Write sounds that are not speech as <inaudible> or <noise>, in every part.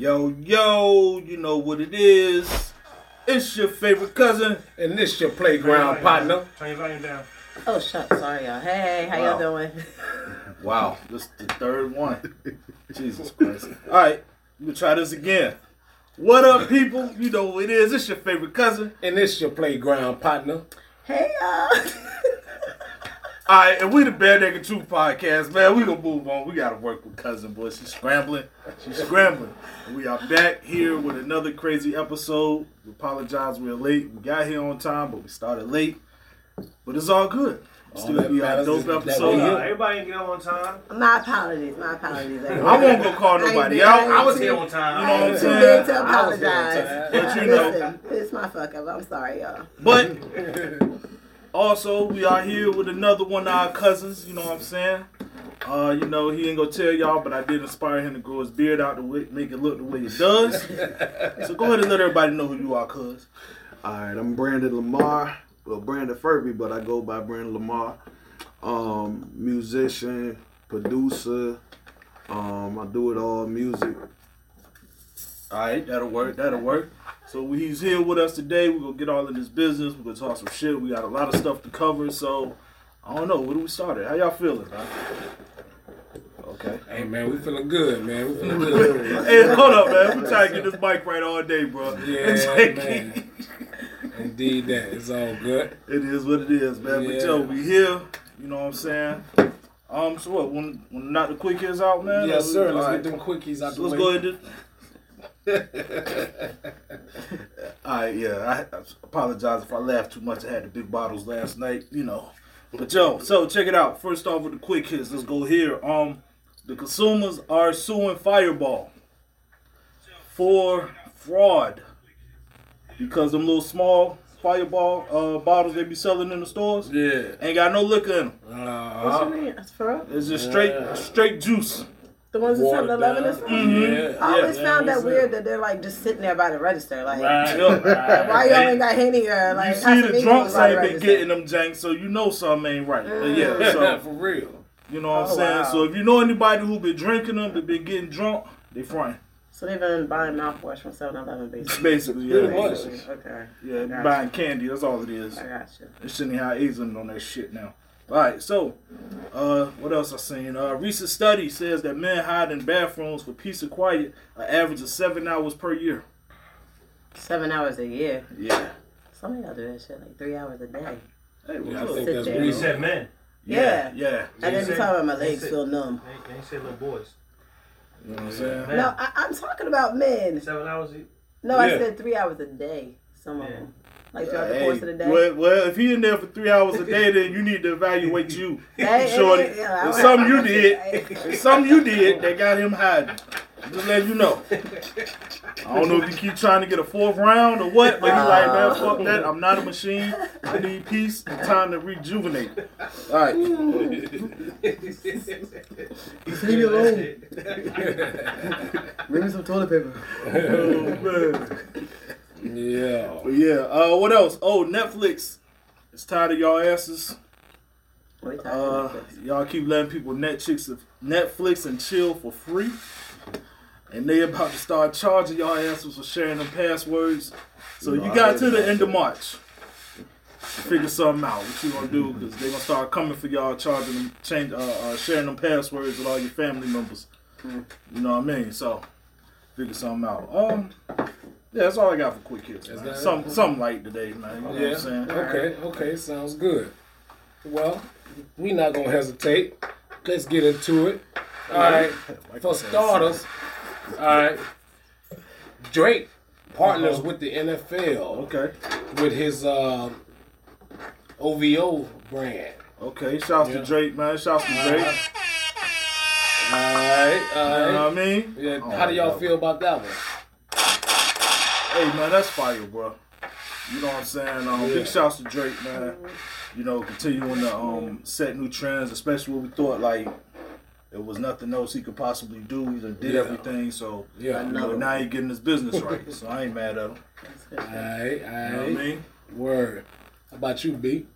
Yo, yo, you know what it is. It's your favorite cousin. And this your playground partner. Turn your volume down. Oh, shucks. Sorry, y'all. Hey, how Wow. y'all doing? <laughs> Wow, this is the third one. Jesus Christ. All right, we'll try this again. What up, people? You know what it is. It's your favorite cousin. And this your playground partner. Hey, y'all. <laughs> All right, and we the Bare Naked Truth podcast, man. We gonna move on. We gotta work with cousin boy. She's scrambling. She's scrambling. And we are back here with another crazy episode. We apologize we're late. We got here on time, but we started late. But it's all good. All Still that be a dope episode. we everybody didn't get on on time. my apologies. My apologies. I won't go call nobody out. I was here on time. You know what I'm too saying? big to I was here on apologize. time. But you know- Listen, it's my fuck up. I'm sorry, y'all. But <laughs> also, we are here with another one of our cousins. You know what I'm saying? Uh, you know, he ain't gonna tell y'all, but I did inspire him to grow his beard out the way, make it look the way it does. <laughs> so go ahead and let everybody know who you are, cuz. All right, I'm Brandon Lamar. Well, Brandon Furby, but I go by Brandon Lamar. Um, musician, producer. Um, I do it all music. All right, that'll work. That'll work. So he's here with us today. We're gonna get all in this business. We're gonna talk some shit. We got a lot of stuff to cover. So I don't know. Where do we start at? How y'all feeling? man? Okay. Hey man, we feeling good, man. We feeling <laughs> good. Hey, hold up, man. We trying to get this mic right all day, bro. Yeah, <laughs> man. Indeed, that it's all good. It is what it is, man. But Yeah. yo, we here. You know what I'm saying? Um, so what? When, when not the quickies out, man. Yes, Or- sir. Let's right. get them quickies out So the let's way. go ahead. And all right, yeah. I, I apologize if I laughed too much. I had the big bottles last night, you know. But yo, so check it out. First off with the quick hits. Let's go here. Um, the consumers are suing Fireball for fraud because them little small Fireball uh, bottles they be selling in the stores Yeah. ain't got no liquor in them. What Uh, you mean? That's for real? It's just straight Yeah. straight juice. The ones in watered 7 Eleven down. or something? Mhm. Yeah. I always yeah, found that weird up? that they're like just sitting there by the register. Like, Right. Yeah. <laughs> right. why y'all ain't got Henny uh, or like you see the drunks ain't been getting them janks, so you know something ain't right. But mm. yeah, so <laughs> for real. you know what I'm Oh, saying. wow. So if you know anybody who been drinking them, that been getting drunk, they fronting. So they've been buying mouthwash from 7 Eleven basically. Basically, Pretty yeah, much. Basically, Okay. yeah, Gotcha. buying candy. That's all it is. I got you. They shouldn't have Asian on that shit now. All right, so uh, what else I seen? Uh, recent study says that men hide in bathrooms for peace and quiet an average of seven hours per year. Seven hours a year. Yeah. Some of y'all do that shit like three hours a day. Hey, what's Yeah, I up? think Sit that's there. He reasonable. said men. yeah, yeah. And then say- the time my legs feel numb. They, they say little boys. You know what I'm saying? Man. No, I, I'm talking about men. Seven hours. e- No, I said three hours a day. Some of them. Like throughout the Hey, course of the day. Well, well, if he in there for three hours a day, then you need to evaluate you. <laughs> Hey, Shorty, hey, yeah, it's I- something you <laughs> did. It's something you did that got him hiding. Just let you know. I don't know if you keep trying to get a fourth round or what, but he's like, man, fuck uh-huh. that. I'm not a machine. I need peace and time to rejuvenate. All right. <laughs> Leave me alone. Bring me some toilet paper. Oh, man. Yeah. But yeah, uh, what else? Oh, Netflix. It's tired of y'all asses. Uh, y'all keep letting people Netflix, Netflix and chill for free, and they about to start charging y'all asses for sharing them passwords. So No, you got to the end of. March to figure something out. What you gonna do? Because they gonna start coming for y'all, charging them, change, uh, uh, sharing them passwords with all your family members. Hmm. You know what I mean? So figure something out. Um. Yeah, that's all I got for quick hits. Man. that it? Some something light today, man. You know what I'm saying? Okay. Okay. Sounds good. Well, we not gonna hesitate. Let's get into it. All right. For starters, all right. Drake partners Uh-huh. with the NFL Okay. with his uh, OVO brand. Okay. Shouts Yeah. to Drake, man. Shouts to Drake. All right. You know what I mean? Yeah, Oh, how do y'all feel about that one? Hey man, that's fire, bro. You know what I'm saying? Um, Yeah. Big shouts to Drake, man. You know, continuing to um, set new trends, especially what we thought like it was nothing else he could possibly do. He done did Yeah. everything, so Yeah. you know, now he getting his business right. So I ain't mad at him. All right. All You know what I mean? Word. How about you, B?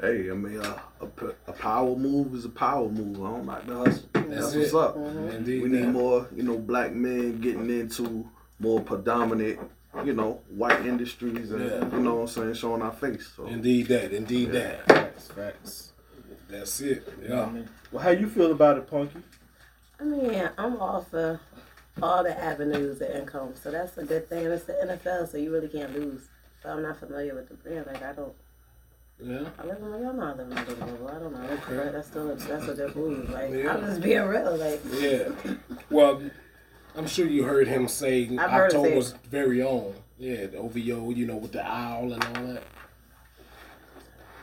Hey, I mean, uh, a, p- a power move is a power move. I don't like the hustle. That's it. what's up. Indeed. We need that. more, you know, black men getting into more predominant, you know, white industries and Yeah. you know what I'm saying, showing our face. So Indeed that. Indeed that. Facts, facts. That's it. You know Yeah. I mean? Well, how you feel about it, Punky? I mean, I'm all for all the avenues of income, so that's a good thing. And it's the NFL, so you really can't lose. But I'm not familiar with the brand. Like I don't. Yeah. I live in y'all know I live in the bubble. I don't know. Okay. But that's still a, that's a good move. Like Yeah. I'm just being real. Like Yeah. Well, I'm sure you heard him say I've heard him say October's very own. Yeah, the OVO, you know, with the owl and all that.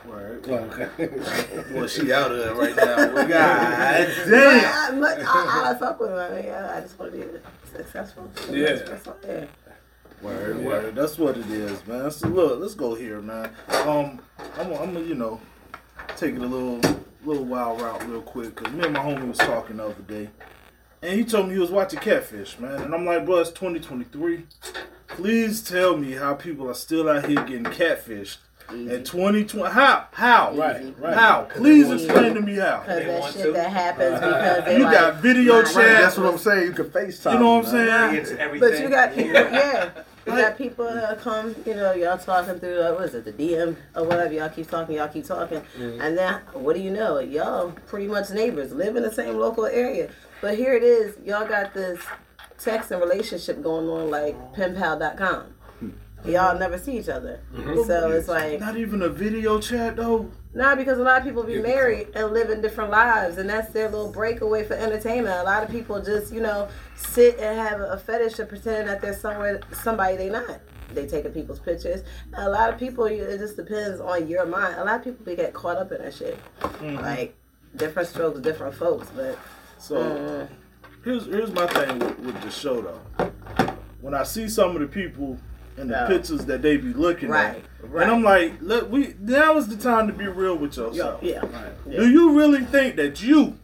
Word. Okay. <laughs> Well, she out of there right now. Well, God <laughs> But damn. I, but I, I fuck with him. I mean, I, I just want to be successful. Yeah. That's all, yeah. Word, Yeah. word. That's what it is, man. So look, let's go here, man. Um, I'm, gonna- I'm gonna, you know, take it a little, little wild route real quick, cause me and my homie was talking the other day, and he told me he was watching Catfish, man, and I'm like, bro, it's 2023. Please tell me how people are still out here getting catfished in 2020. How? How? Right, right. How? Please explain to me how. Because that shit to. that happens <laughs> because they You like, got video chat. Right, that's what I'm saying. You can FaceTime. You know what I'm man. saying? It's. But you got people, yeah. You got people that come, you know, y'all talking through, uh, what is it, the DM or whatever. Y'all keep talking, y'all keep talking. And then, what do you know? Y'all pretty much neighbors, live in the same local area. But here it is, y'all got this text and relationship going on like penpal.com. Y'all never see each other. So it's like, Not even a video chat though. Nah, because a lot of people be married and live in different lives, and that's their little breakaway for entertainment. A lot of people just, you know, sit and have a fetish of pretending that they're somewhere, somebody they not. They taking people's pictures. A lot of people, it just depends on your mind. A lot of people they get caught up in that shit. Like different strokes, different folks, but So mm, here's here's my thing with, with the show though. When I see some of the people and the Yeah. pictures that they be looking Right, at, right. and I'm like, look, we now is the time to be real with yourself. yeah, yeah. Do you really think that you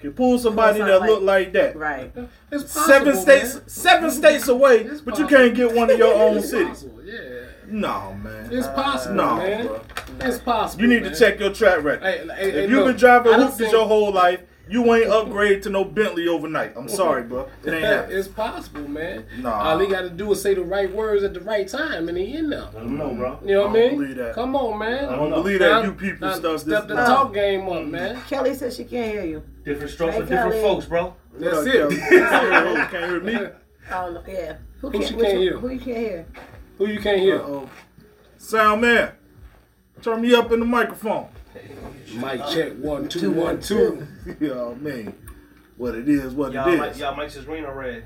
can pull somebody that somebody- look like that? right. It's possible, Seven states, man. seven states away, It's but you can't get one of your own It's cities. possible, Yeah. No, man. It's possible, no, man. bro. It's possible. You need man. to check your track record. Hey, hey, hey, If you've look, been driving I hoopties your whole life, you ain't upgraded to no Bentley overnight. I'm sorry, bro. It ain't <laughs> happening. It's possible, man. Nah. All he got to do is say the right words at the right time, and he in there. I don't know, bro. You know what I I mean? believe that. Come on, man. I don't know. believe that you people now stuff Step the this. talk game up, mm-hmm. man. Kelly said she can't hear you. Different strokes Hey, for different Kelly. folks, bro. That's What up, it. <laughs> Can't hear me. Oh. Yeah. Who, Who can't, she can't one- hear? Who you can't hear? Who you can't hear? Uh-oh. Sound man, turn me up in the microphone. Mic check one two one two. Yo, <laughs> man, what it is, what it is Y'all, it mic, is. y'all mics is green or red?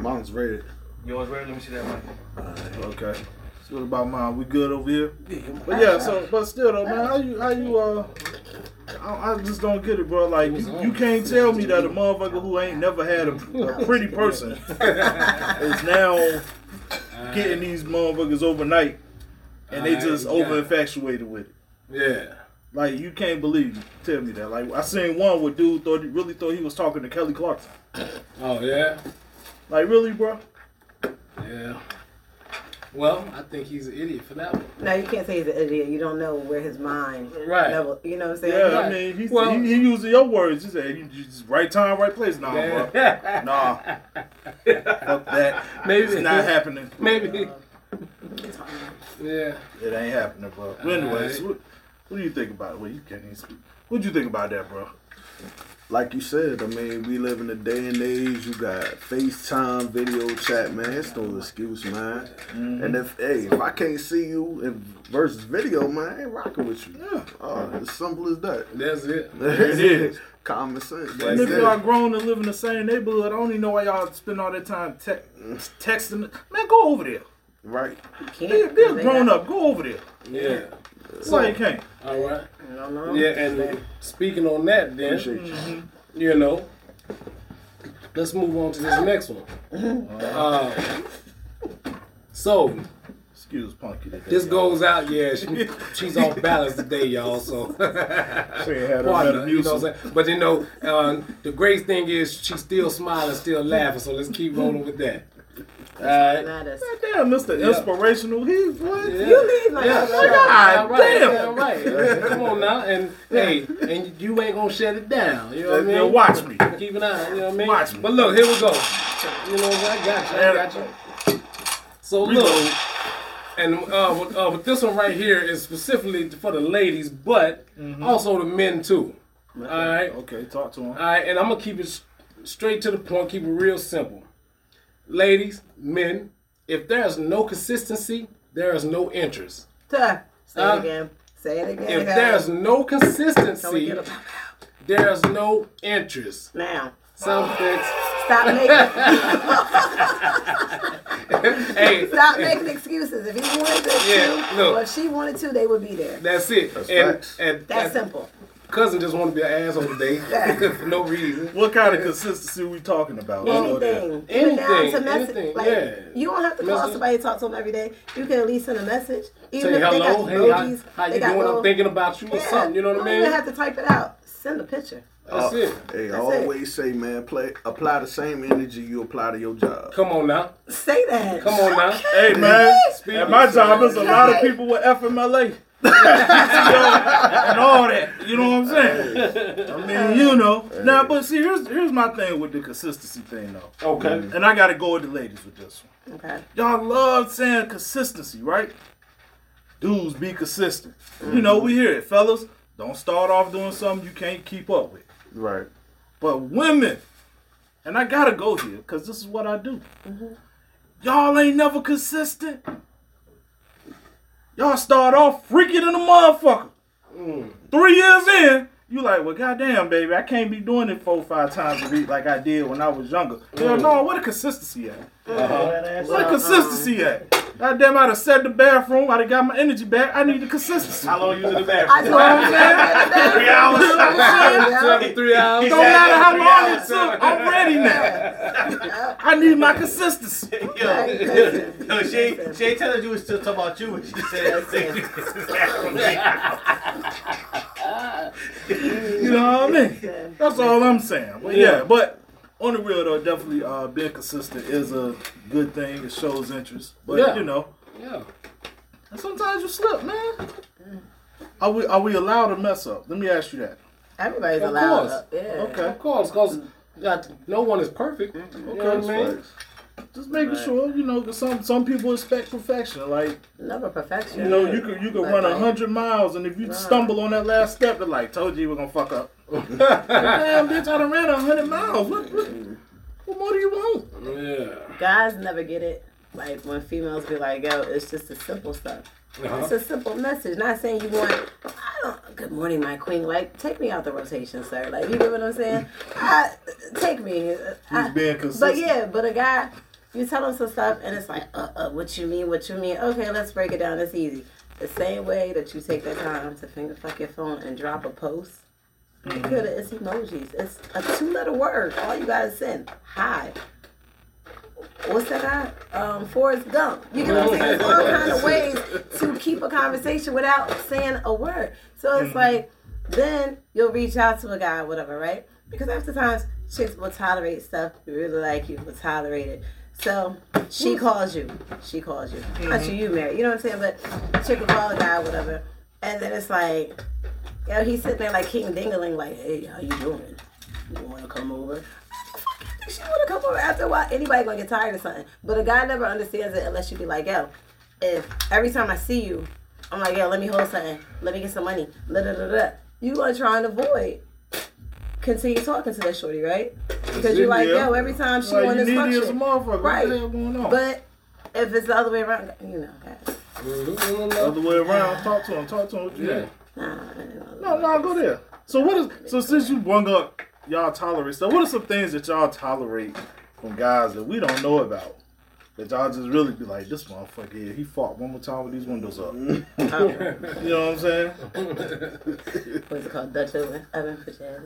Mine's red. Yours red? Let me see that mic. Okay. So what about mine? We good over here? But yeah, so but still though, man, how you how you uh I, I just don't get it, bro. Like you, you can't tell me that a motherfucker who ain't never had a, a pretty person <laughs> is now getting these motherfuckers overnight, and they just Alright, over infatuated with it. Yeah. Like you can't believe. it. Tell me that. Like I seen one where dude thought really thought he was talking to Kelly Clarkson. <clears throat> Oh yeah. Like really, bro? Yeah. Well, I think he's an idiot for that one. No, you can't say he's an idiot. You don't know where his mind Right. level. You know what I'm saying? Yeah, I mean, he, Well- he, he using your words. He said, "You just right time, right place." Nah, bro. <laughs> Nah, fuck that. <laughs> Maybe It's not happening. Maybe. Yeah. It ain't happening, bro. But anyways, what, what do you think about it? Well, you can't even speak. What do you think about that, bro? Like you said, I mean, we live in a day and age. You got FaceTime, video chat, man. It's no excuse, man. Mm-hmm. And if hey, if I can't see you in versus video, man, I ain't rocking with you. Yeah. Oh, as simple as that. That's it. <laughs> There it is. Common sense. And if y'all grown and live in the same neighborhood, I don't even know why y'all spend all that time te- texting. Man, go over there. Right. You Be, can't. be a grown up. Go over there. Yeah. That's why you can't. All right. I don't. Yeah, and speaking on that, then Appreciate you. you know, let's move on to this next one. Uh, so Excuse Punky today. this y'all. goes out. Yeah, she, <laughs> she's off balance today, y'all. So. <laughs> She had her partner, you know what I'm saying? But you know, uh, the great thing is she's still smiling, still laughing. So let's keep rolling with that. Alright. Matters. Damn, Mr. Inspirational. He what? Yeah. You leave like Yeah, that. God yeah, right, damn. yeah, right. Come on now, and hey, and you ain't gonna shut it down. You know what I mean? Yeah, watch me. Keep an eye. You know what I mean? Watch me. But look, here we go. You know, what I got you. I got you. So look, Reload. and uh, with, uh, with this one right here is specifically for the ladies, but also the men too. All right. Okay, talk to him. All right, and I'm gonna keep it straight to the point, keep it real simple. Ladies, men, if there's no consistency, there is no interest. Tuh. <laughs> Say Uh, it again. Say it again. If there's no consistency, there's no interest. now? Some fix. Stop making <laughs> Hey, stop making excuses. If he wanted to, Yeah, look. or if she wanted to, they would be there. that's it. That's and facts. and That's that simple. Cousin just want to be an asshole today <laughs> for no reason. What kind of consistency are we talking about? Let's go there. Anything, even down to Anything, message. anything, Like yeah. you don't have to call Message. somebody to talk to them every day. You can at least send a message. Even Say if they got hello, hey, how, emojis, how they you got doing? little- I'm thinking about you or Yeah, something. You know what I mean? You don't mean? even have to type it out. Send a picture. That's oh, it. Hey, I That's it. always say, man, play apply the same energy you apply to your job. Come on now. Say that. Come on now. Hey man, Speak at my job, there's a lot of people with FMLA. And all that. You know what I'm saying? I mean, you know. Now, but see, here's here's my thing with the consistency thing though. Okay. And I gotta go with the ladies with this one. Okay. Y'all love saying consistency, right? Dudes be consistent. You know, we hear it, fellas. Don't start off doing something you can't keep up with. Right. But women, and I gotta go here because this is what I do. Mm-hmm. Y'all ain't never consistent. Y'all start off freaking in a motherfucker. Mm. Three years in, you like, well, goddamn, baby, I can't be doing it four, five times a week like I did when I was younger. Hell mm. no, what a consistency at? Uh-huh. What a consistency at? Goddamn, I'd have set the bathroom, I'd have got my energy back. I need the consistency. How long you in the <laughs> I bathroom? told him Three hours. Seven, <laughs> three hours. Don't matter how long it took, I'm ready now. I need my consistency. <laughs> Yo, yo, she, ain't- she ain't telling you it's still talking about you when she said that. You know what I mean? That's all I'm saying. But yeah, but on the real though, definitely uh, being consistent is a good thing. It shows interest. But Yeah. you know, Yeah. and sometimes you slip, man. Are we are we allowed to mess up? Let me ask you that. Everybody's Of allowed. course. up. Yeah. Okay. Of course, because no one is perfect. You know what I mean? Facts. Just making sure, you know, 'cause some some people expect perfection. Like, Never perfection. you know, you could you could Right, run a hundred miles, and if you stumble on that last step, they're like, "Told you you were gonna fuck up." Damn, bitch, I done ran a hundred miles. What, what, what more do you want? Yeah. Guys never get it. Like when females be like, "Yo, it's just the simple stuff." Uh-huh. It's a simple message. Not saying you want. I don't. Good morning, my queen. Like, take me out the rotation, sir. Like, you get what I'm saying? <laughs> I, take me. I- He's being But yeah, but a guy, you tell him some stuff, and it's like, uh, uh, what you mean? What you mean? Okay, let's break it down. It's easy. The same way that you take that time to finger fuck your phone and drop a post. Mm-hmm. Good, it's emojis. It's a two-letter word. All you gotta send. Hi. What's that guy? Um, Forrest Gump. You know what I'm saying? There's all kind of <laughs> ways to keep a conversation without saying a word. So it's like, then you'll reach out to a guy, whatever, right? Because after times, chicks will tolerate stuff. You really like you, will tolerate it. So she calls you. She calls you. Not you, you married. You know what I'm saying? But chick will call a guy, whatever. And then it's like, you know, he's sitting there like King Dingling, like, hey, how you doing? You want to come over? She want to come over after a while. Anybody gonna get tired of something, but a guy never understands it unless you be like, yo, if every time I see you, I'm like, yo, let me hold something, let me get some money, da da da da. You gonna try and avoid continue talking to that shorty, right? Because you're like, yo, every time she Like, want you this needy as a function, motherfucker. right? What going on? But if it's the other way around, you know, guys. Mm-hmm. Other way around. Talk to him. Talk to him. What you Yeah. Mean? Nah, No, no, go there. So what is so since you brung up y'all tolerate stuff, what are some things that y'all tolerate from guys that we don't know about? That y'all just really be like, this motherfucker, yeah, he fought one more time with these windows up. <laughs> you know what I'm saying? What's it called? Dutch oven. Oven for jazz.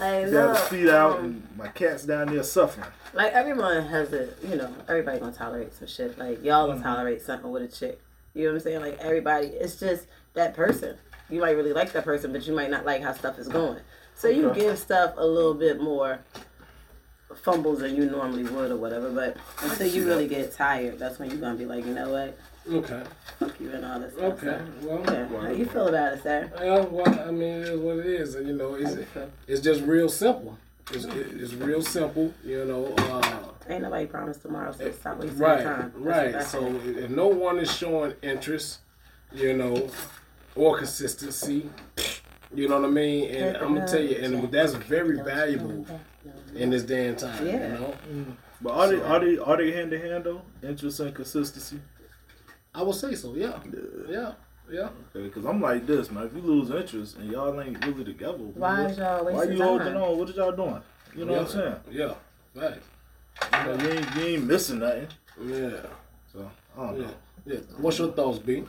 I Got know. his feet out, um, and my cat's down there suffering. Like everyone has a, you know, everybody gonna tolerate some shit. Like y'all Mm-hmm. gonna tolerate something with a chick. You know what I'm saying? Like everybody, it's just that person. You might really like that person, but you might not like how stuff is going. So you Okay. give stuff a little bit more fumbles than you normally would or whatever. But until you really get tired, that's when you're gonna be like, you know what, Okay. fuck you and all this stuff. Okay. Well. Yeah. How you feel about it, sir? Yeah, well, I mean, it is what it is. and You know, it's it's just real simple. It's, it's real simple. You know. Uh, Ain't nobody promised tomorrow, so stop wasting right. time. That's Right. So if no one is showing interest, you know, or consistency, you know what I mean. And I'm gonna tell you, and that's very valuable in this day and time. You Yeah. know. Mm. But are they are they are they hand to hand though? Interest and consistency. I would say so. Yeah. Yeah. Yeah. Because I'm like this, man. If you lose interest and y'all ain't really together, Why what- is y'all why you holding time? on? What is y'all doing? You know what I'm saying? Yeah. Right. You, know, you, ain't, you ain't missing nothing. Yeah. So I don't Yeah. know. Yeah. What's your thoughts, B?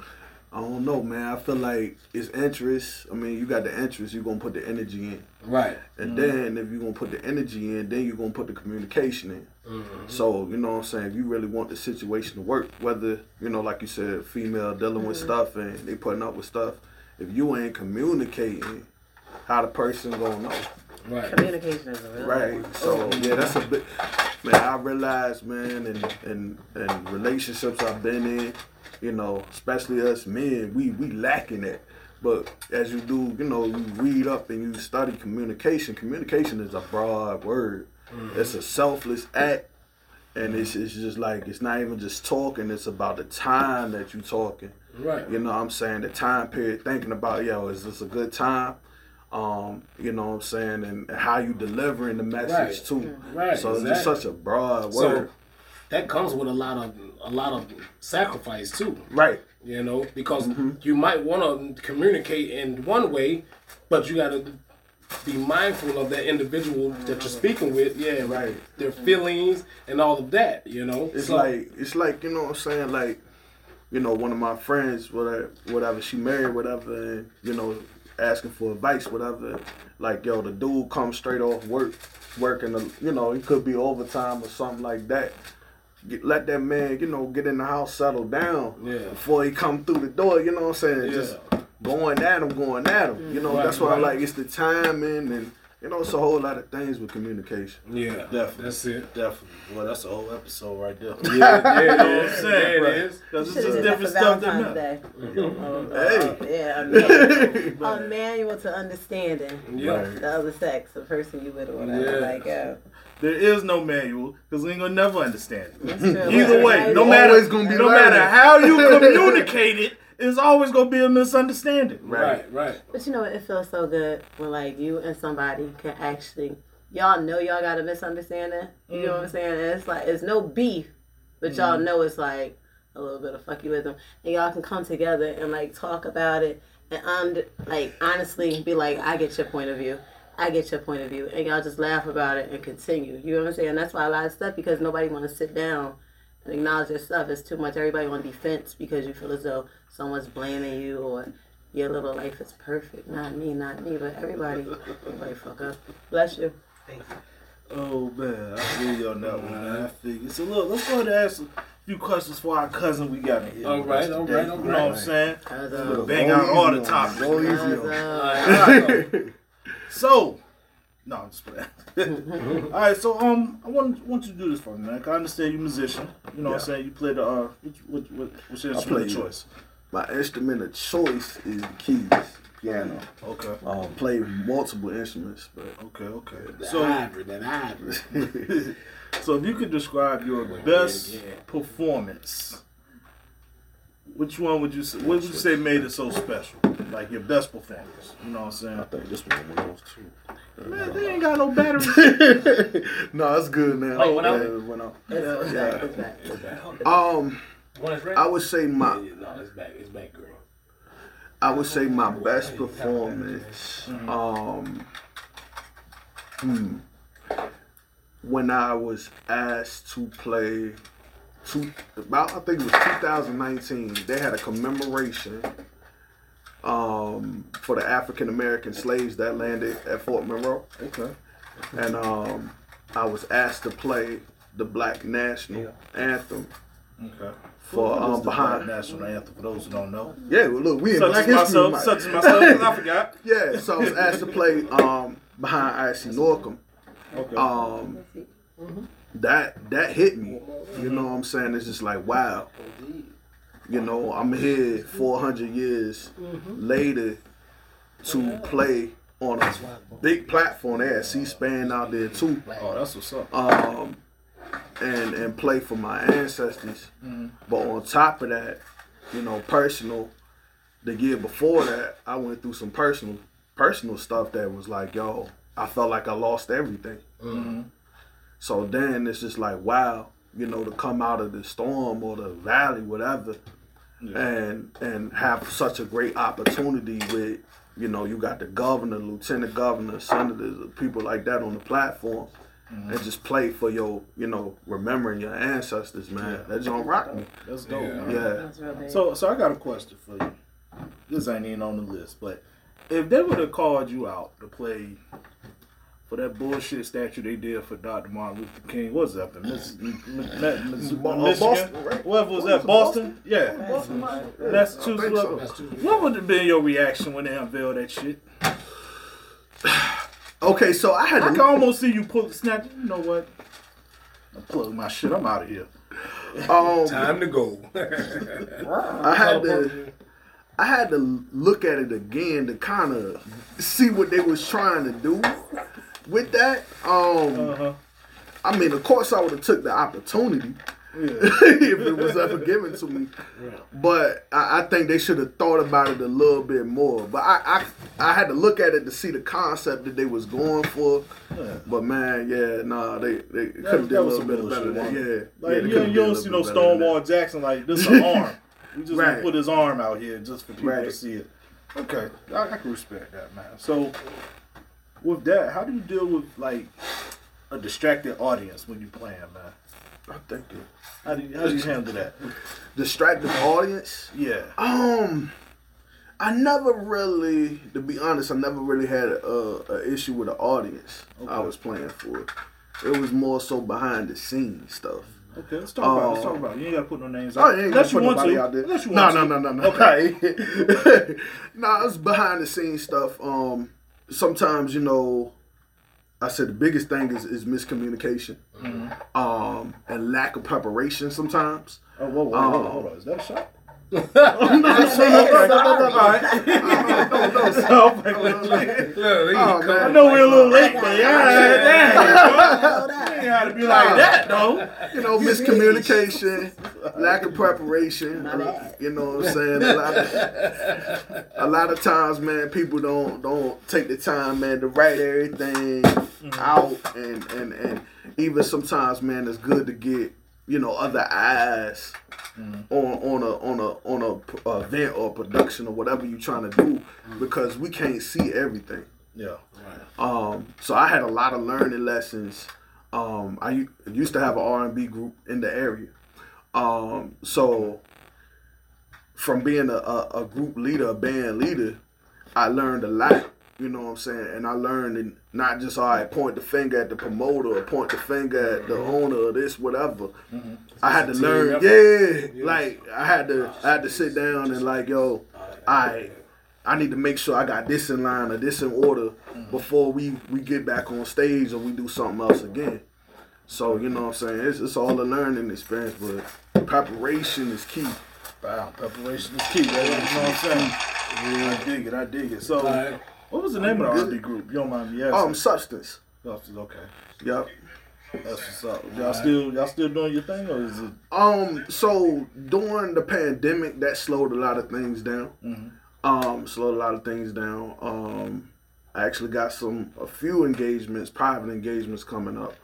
I don't know, man. I feel like it's interest. I mean, you got the interest, you're gonna put the energy in. Right. And mm-hmm. then if you're gonna put the energy in, then you're gonna put the communication in. Mm-hmm. So, you know what I'm saying, if you really want the situation to work, whether, you know, like you said, female dealing with mm-hmm. stuff and they putting up with stuff, if you ain't communicating, how the person gonna know? Right. Communication is a real Right. So yeah, that's a bit man, I realize, man, and and and relationships I've been in, you know, especially us men, we we lacking it. But as you do, you know, you read up and you study communication. Communication is a broad word. It's a selfless act. And it's, it's just like it's not even just talking, it's about the time that you talking. Right. You know what I'm saying? The time period, thinking about, yo, is this a good time? Um, you know what I'm saying? And how you delivering the message Right. too. Right, So it's just such a broad So word. That comes with a lot of a lot of sacrifice too. right. You know, because Mm-hmm. you might want to communicate in one way, but you got to be mindful of that individual that you're speaking with. Yeah, Right. Their feelings and all of that. You know, It's So- like it's like, you know what I'm saying? Like, you know, one of my friends, whatever whatever, she married, whatever, and, you know, asking for advice, whatever. Like, yo, the dude comes straight off work, working, you know, it could be overtime or something like that. Get, let that man, you know, get in the house, settle down Yeah. before he come through the door. You know what I'm saying? Yeah. Just going at him, going at him. You know, Right, that's why right. I like. It's the timing and you know, it's a whole lot of things with communication. yeah, Definitely. That's it. Definitely. Well, that's a whole episode right there. Yeah, yeah, <laughs> You know what I'm saying? yeah, Right. it is. Because it's Should've just different for stuff that Valentine's matter. Day. Uh, <laughs> Hey. yeah, a, man, <laughs> a manual to understanding Yeah. the other sex, the person you with or whatever. Yeah. Like, uh, There is no manual because we ain't gonna never understand it. Either way, no matter always gonna be no learning. matter how you <laughs> communicate it, it's always gonna be a misunderstanding. Right, right. But you know what? It feels so good when like you and somebody can actually, y'all know y'all got a misunderstanding. You know what I'm mm. saying? And it's like it's no beef, but y'all mm. know it's like a little bit of fuckyism, and y'all can come together and like talk about it and und- like honestly be like, I get your point of view. I get your point of view, and y'all just laugh about it and continue. You know what I'm saying? That's why a lot of stuff because nobody want to sit down and acknowledge their stuff. It's too much. Everybody on defense because you feel as though someone's blaming you or your little life is perfect. Not me, not me, but everybody, everybody fuck up. Bless you. Thank you. Oh man, I feel you on that one, man. I feel you. So look, let's go ahead and ask a few questions for our cousin we got in here. All with right, us all today. right, all You know what I'm saying? Cause, uh, bang Go out all the topics. Go easy cause, on him. <laughs> So, no, I'm just playing. <laughs> All right, so um, I want want you to do this for me, man. I understand you're a musician. You know what I'm saying? You play the uh, what, what, what, what's your instrument of play- choice? My instrument of choice is the keys, piano. Okay, Um, play multiple instruments, but okay, okay. That So, ivory, that ivory. so if you could describe your best performance, which one would you say? What would you say made it so special? Like your best performance. You know what I'm saying? I think this one was those too. Man, they ain't got no batteries. <laughs> no, it's good man. Oh, it went out? Yeah, it went out. it's, it's Yeah. back, it's back, it's back. Um, One is ready. I would say my Yeah, no, it's back. It's back, girl. I would say my best performance. Um, hmm, when I was asked to play, two, about I think it was 2019. They had a commemoration um, for the African American slaves that landed at Fort Monroe, okay. and um, I was asked to play the Black National Anthem Okay. for What is um, the behind. Black national anthem for those who don't know. Yeah, well, look, we in Such Black as History myself, such as myself, 'cause I forgot. <laughs> Yeah, so I was asked to play um, behind I.C. Norcom. Okay. Um, that that hit me. You know what I'm saying? It's just like wow. You know, I'm here 400 years later to play on a big platform. They had C-SPAN out there too, Oh, that's what's up. um, and and play for my ancestors. But on top of that, you know, personal. The year before that, I went through some personal personal stuff that was like, yo, I felt like I lost everything. So then it's just like, wow, you know, to come out of the storm or the valley, whatever, and and have such a great opportunity with, you know, you got the governor, lieutenant governor, senators, people like that on the platform, mm-hmm. and just play for your, you know, remembering your ancestors, man. That don't rock me. That's dope. Yeah. Yeah. That's real big. So, so I got a question for you. This ain't even on the list, but if they would have called you out to play for that bullshit statue they did for Dr. Martin Luther King, what's that? The Miss, M- M- M- Miss- Bo- uh, Michigan? Boston, right? Whatever was What that? was it, Boston? Yeah. Boston, man. Yeah, Massachusetts. So. What, what would have been your reaction when they unveiled that shit? <sighs> Okay, so I had I can to, almost see you pull the snap. You know what? I plug my shit. I'm out of here. um, Time to go. I had to I had to look at it again to kind of see what they was trying to do with that. Um, Uh huh. I mean, of course, I would have took the opportunity Yeah. <laughs> if it was ever given to me. But I, I think they should have thought about it a little bit more. But I, I I had to look at it to see the concept that they was going for. Yeah. But man, yeah, nah, they they could have did that a little bit better than. Yeah, Like yeah, you, you don't see no little bit better than that. Stonewall Jackson like this is an <laughs> arm. We just Right. put his arm out here just for people to see it. Okay, I, I can respect that, man. So with that, how do you deal with like a distracted audience when you playing, man? I think it. How do you, how do you handle that? Distracted audience. Yeah. Um, I never really, to be honest, I never really had a, a issue with the audience I was playing for. It was more so behind the scenes stuff. Okay, let's talk about it. Let's Oh. talk about it. You ain't gotta put no names Oh, out. you ain't Unless you want to. out there. Unless you no, want no, to. no, no, no, Okay. <laughs> no, it's behind the scenes stuff. Um, sometimes you know, I said the biggest thing is, is miscommunication, Mm-hmm. um, and lack of preparation. Sometimes. Oh, whoa, whoa, Um, hold on, hold on. Is that a shot? Man. I know we're a little late, but yeah, damn. Know You that. ain't gotta be like that, though. you know, miscommunication, lack of preparation. You know what I'm saying? A lot of, a lot of times, man, people don't don't take the time, man, to write everything out, and and and even sometimes, man, it's good to get you know other eyes on on a on a on a, p- event or production or whatever you're trying to do because we can't see everything. Yeah. Um, so I had a lot of learning lessons. Um, I u- used to have an R and B group in the area. Um, so from being a, a, a group leader, a band leader, I learned a lot. You know what I'm saying? And I learned and not just all right, point the finger at the promoter or point the finger at the mm-hmm. owner or this, whatever. Mm-hmm. I had to learn, effort. yeah, like I had to, I had to sit down and like, yo, I, I need to make sure I got this in line or this in order mm-hmm. before we we get back on stage or we do something else again. So you know what I'm saying? It's, it's all a learning experience, but preparation is key. Wow, preparation is key. You know what I'm saying? Yeah, I dig it. I dig it. So. What was the name of the R&B group? You don't mind me asking? Um, substance. Substance, okay. Yep. That's what's up. Y'all still y'all still doing your thing, or is it? Um, so during the pandemic, that slowed a lot of things down. Mm. Um, slowed a lot of things down. Um, I actually got some a few engagements, private engagements coming up.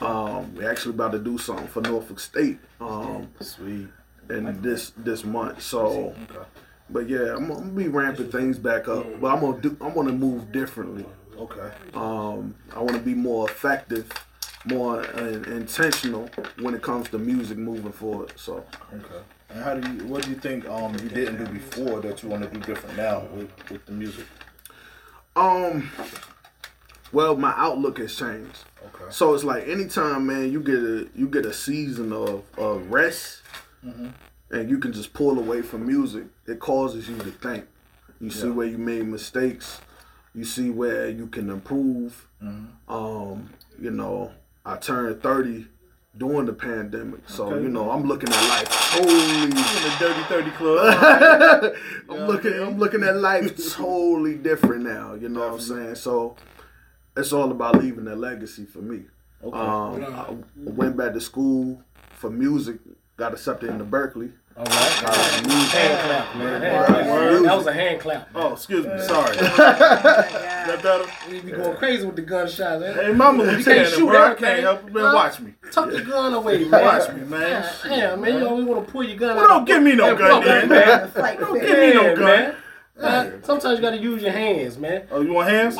Um, we actually about to do something for Norfolk State. Um, Sweet. And this this month. So, Okay. But yeah, I'm, gonna be ramping things back up. But I'm gonna do. I'm gonna move differently. Okay. Um, I want to be more effective, more uh, intentional when it comes to music moving forward. So, Okay. And how do you? What do you think? Um, you didn't do before that you want to do different now with with the music. um, well, my outlook has changed. Okay. So it's like anytime, man, you get a you get a season of, of rest, and you can just pull away from music. It causes you to think. You see Yeah. where you made mistakes. You see where you can improve. Um, you know, I turned 30 during the pandemic. So, Okay. you know, I'm looking at life totally In the Dirty Thirty Club. <laughs> I'm <laughs> looking I'm looking at life <laughs> totally different now, you know what I'm saying? So it's all about leaving a legacy for me. Okay. Um, I went back to school for music, got accepted into Berklee. All right. College of Music. Hand clap, man. Hand clap. Word. That was a hand clap. oh, excuse me. Sorry. Is Oh that better? We be going crazy with the gunshots. Man. Hey, mama, You can't shoot bro. I can't man. help it, man. Huh? Watch me. Tuck the gun away, man. Watch me, man. Yeah, Damn, man. You always want to pull your gun Well, out. don't give me no Hey, gun, fuck then, that, man. Fight Don't give me no Yeah, gun. man. Uh, sometimes you got to use your hands, man. Oh, you want hands?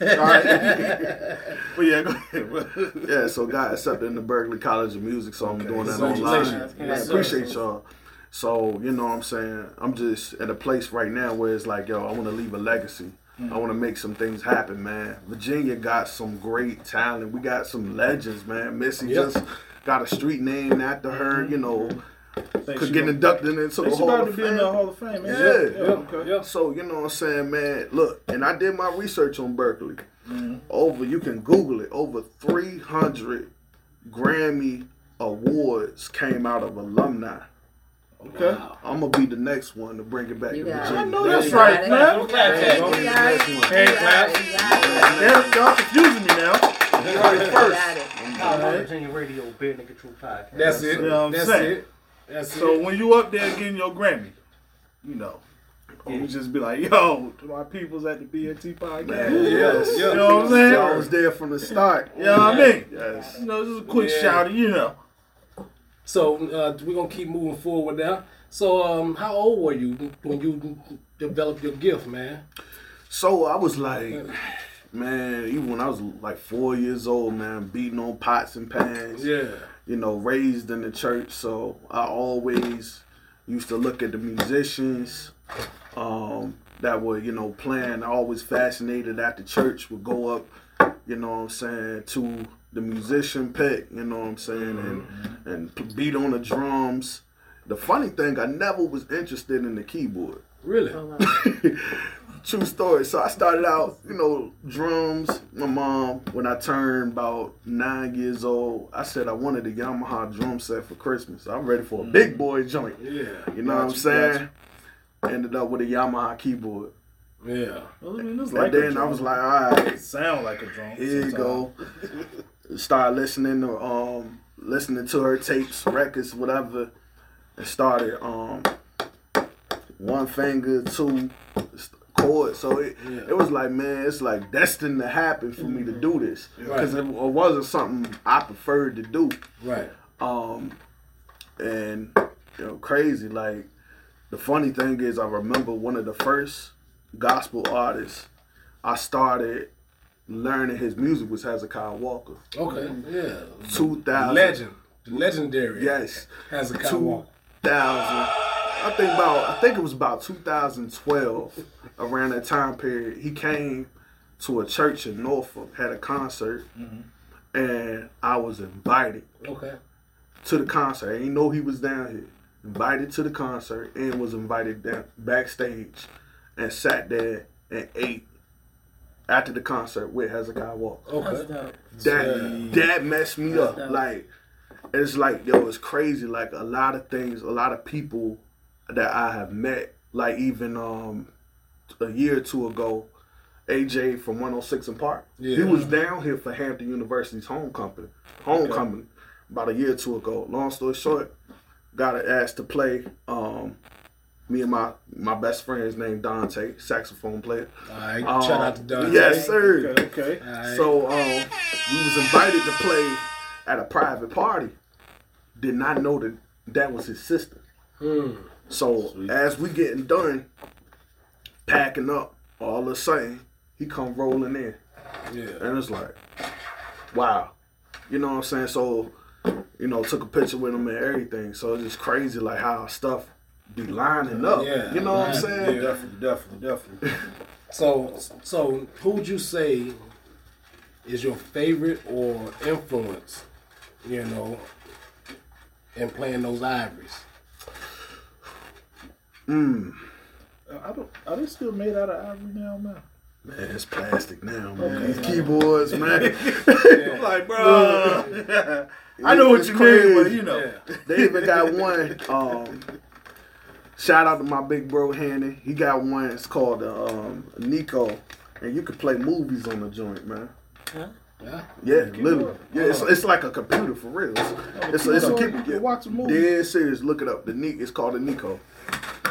All right. <laughs> but yeah, go ahead. Yeah, so got accepted into Berklee College of Music, so I'm doing that Congratulations. online. Yes, I appreciate y'all. So, you know what I'm saying? I'm just at a place right now where it's like, yo, I want to leave a legacy. Mm. I want to make some things happen, man. Virginia got some great talent. We got some legends, man. Missy Yep. just got a street named after her, mm-hmm. you know, Think could she get gonna- inducted into the think she Hall about to of be in Fame. the Hall of Fame. man. Yeah. okay. Yeah. So you know what I'm saying, man. Look, and I did my research on Berklee. Mm-hmm. Over, you can Google it. Over 300 Grammy awards came out of alumni. Okay. I'm gonna be the next one to bring it back You to got it. Virginia. I know that's right, it. man. Don't clap, You Jack. got it. You Hand got it. You got it. Damn, y'all confusing me now. You heard it first. got it. Colorado Virginia Radio, Bare Naked Truth Podcast. That's it. You know what I'm That's saying? it. That's So it. when you up there getting your Grammy, you know, you just be like, yo, to my peoples at the BNT podcast. Man, yes. You know what I'm saying? I was there from the start. You know what I mean? Yes. You know, just a quick Yeah. shout, you know. So uh, we're gonna keep moving forward now. So um, how old were you when you developed your gift, man? So I was like, man, even when I was like four years old, man, beating on pots and pans. Yeah. You know, raised in the church, so I always used to look at the musicians um, that were, you know, playing. I always fascinated at the church, would go up, you know what I'm saying, to the musician pick, you know what I'm saying, and and beat on the drums. The funny thing, I never was interested in the keyboard. Really? <laughs> True story. So I started out, you know, drums. My mom, when I turned about nine years old, I said I wanted a Yamaha drum set for Christmas. I'm ready for a big boy joint. Yeah. You know what I'm Gotcha, saying? Ended up with a Yamaha keyboard. Yeah. Well, I mean, And like then I was like, all right, It sound like a drum. here you go. <laughs> Started listening to um listening to her tapes, records, whatever, and started um one finger, two So it Yeah. it was like, man, it's like destined to happen for me to do this because it, it wasn't something I preferred to do. Right. Um, and you know, crazy. Like the funny thing is, I remember one of the first gospel artists I started learning his music was Hezekiah Walker. Okay. Yeah. Two thousand Legend. Legendary. Yes, two Walker. thousand. I think about. I think it was about 2012. Around that time period, he came to a church in Norfolk, had a concert, and I was invited Okay. to the concert. I didn't know he was down here. Invited to the concert and was invited down backstage and sat there and ate after the concert with Hezekiah Walker. That's Okay. dope. That that messed me up. Like it's like yo, it's crazy. Like a lot of things, a lot of people that I have met, like even um a year or two ago, AJ from 106 and Park. Yeah. He was down here for Hampton University's home homecoming. Homecoming about a year or two ago. Long story short, got asked to play. Um, me and my my best friend is named Dante, saxophone player. All right. Um, Shout out to Dante. Yes, sir. Okay, okay. Right. So um, we was invited to play at a private party. Did not know that that was his sister. Hmm. So as we getting done packing up, all of a sudden he come rolling in, Yeah. and it's like, wow, you know what I'm saying? So you know, took a picture with him and everything. So it's just crazy, like how stuff be lining up. Yeah, you know what I'm saying? Yeah. Definitely, definitely, definitely. So, so who would you say is your favorite or influence? You know, in playing those ivories. Mm. I don't. Are they still made out of ivory now, man? Man, it's plastic now, man. These keyboards, man. <laughs> I'm like, bro, I know what It's you mean, but you know, Yeah. They even got one. Um, shout out to my big bro Hanny. He got one. It's called uh, um, Nico, and you can play movies on the joint, man. Yeah. Yeah, literally. Yeah, it's, it's like a computer for real. It's, it's, it's a You computer. can watch a movie. Dead serious. Look it up. The Ni- It's called the Nico.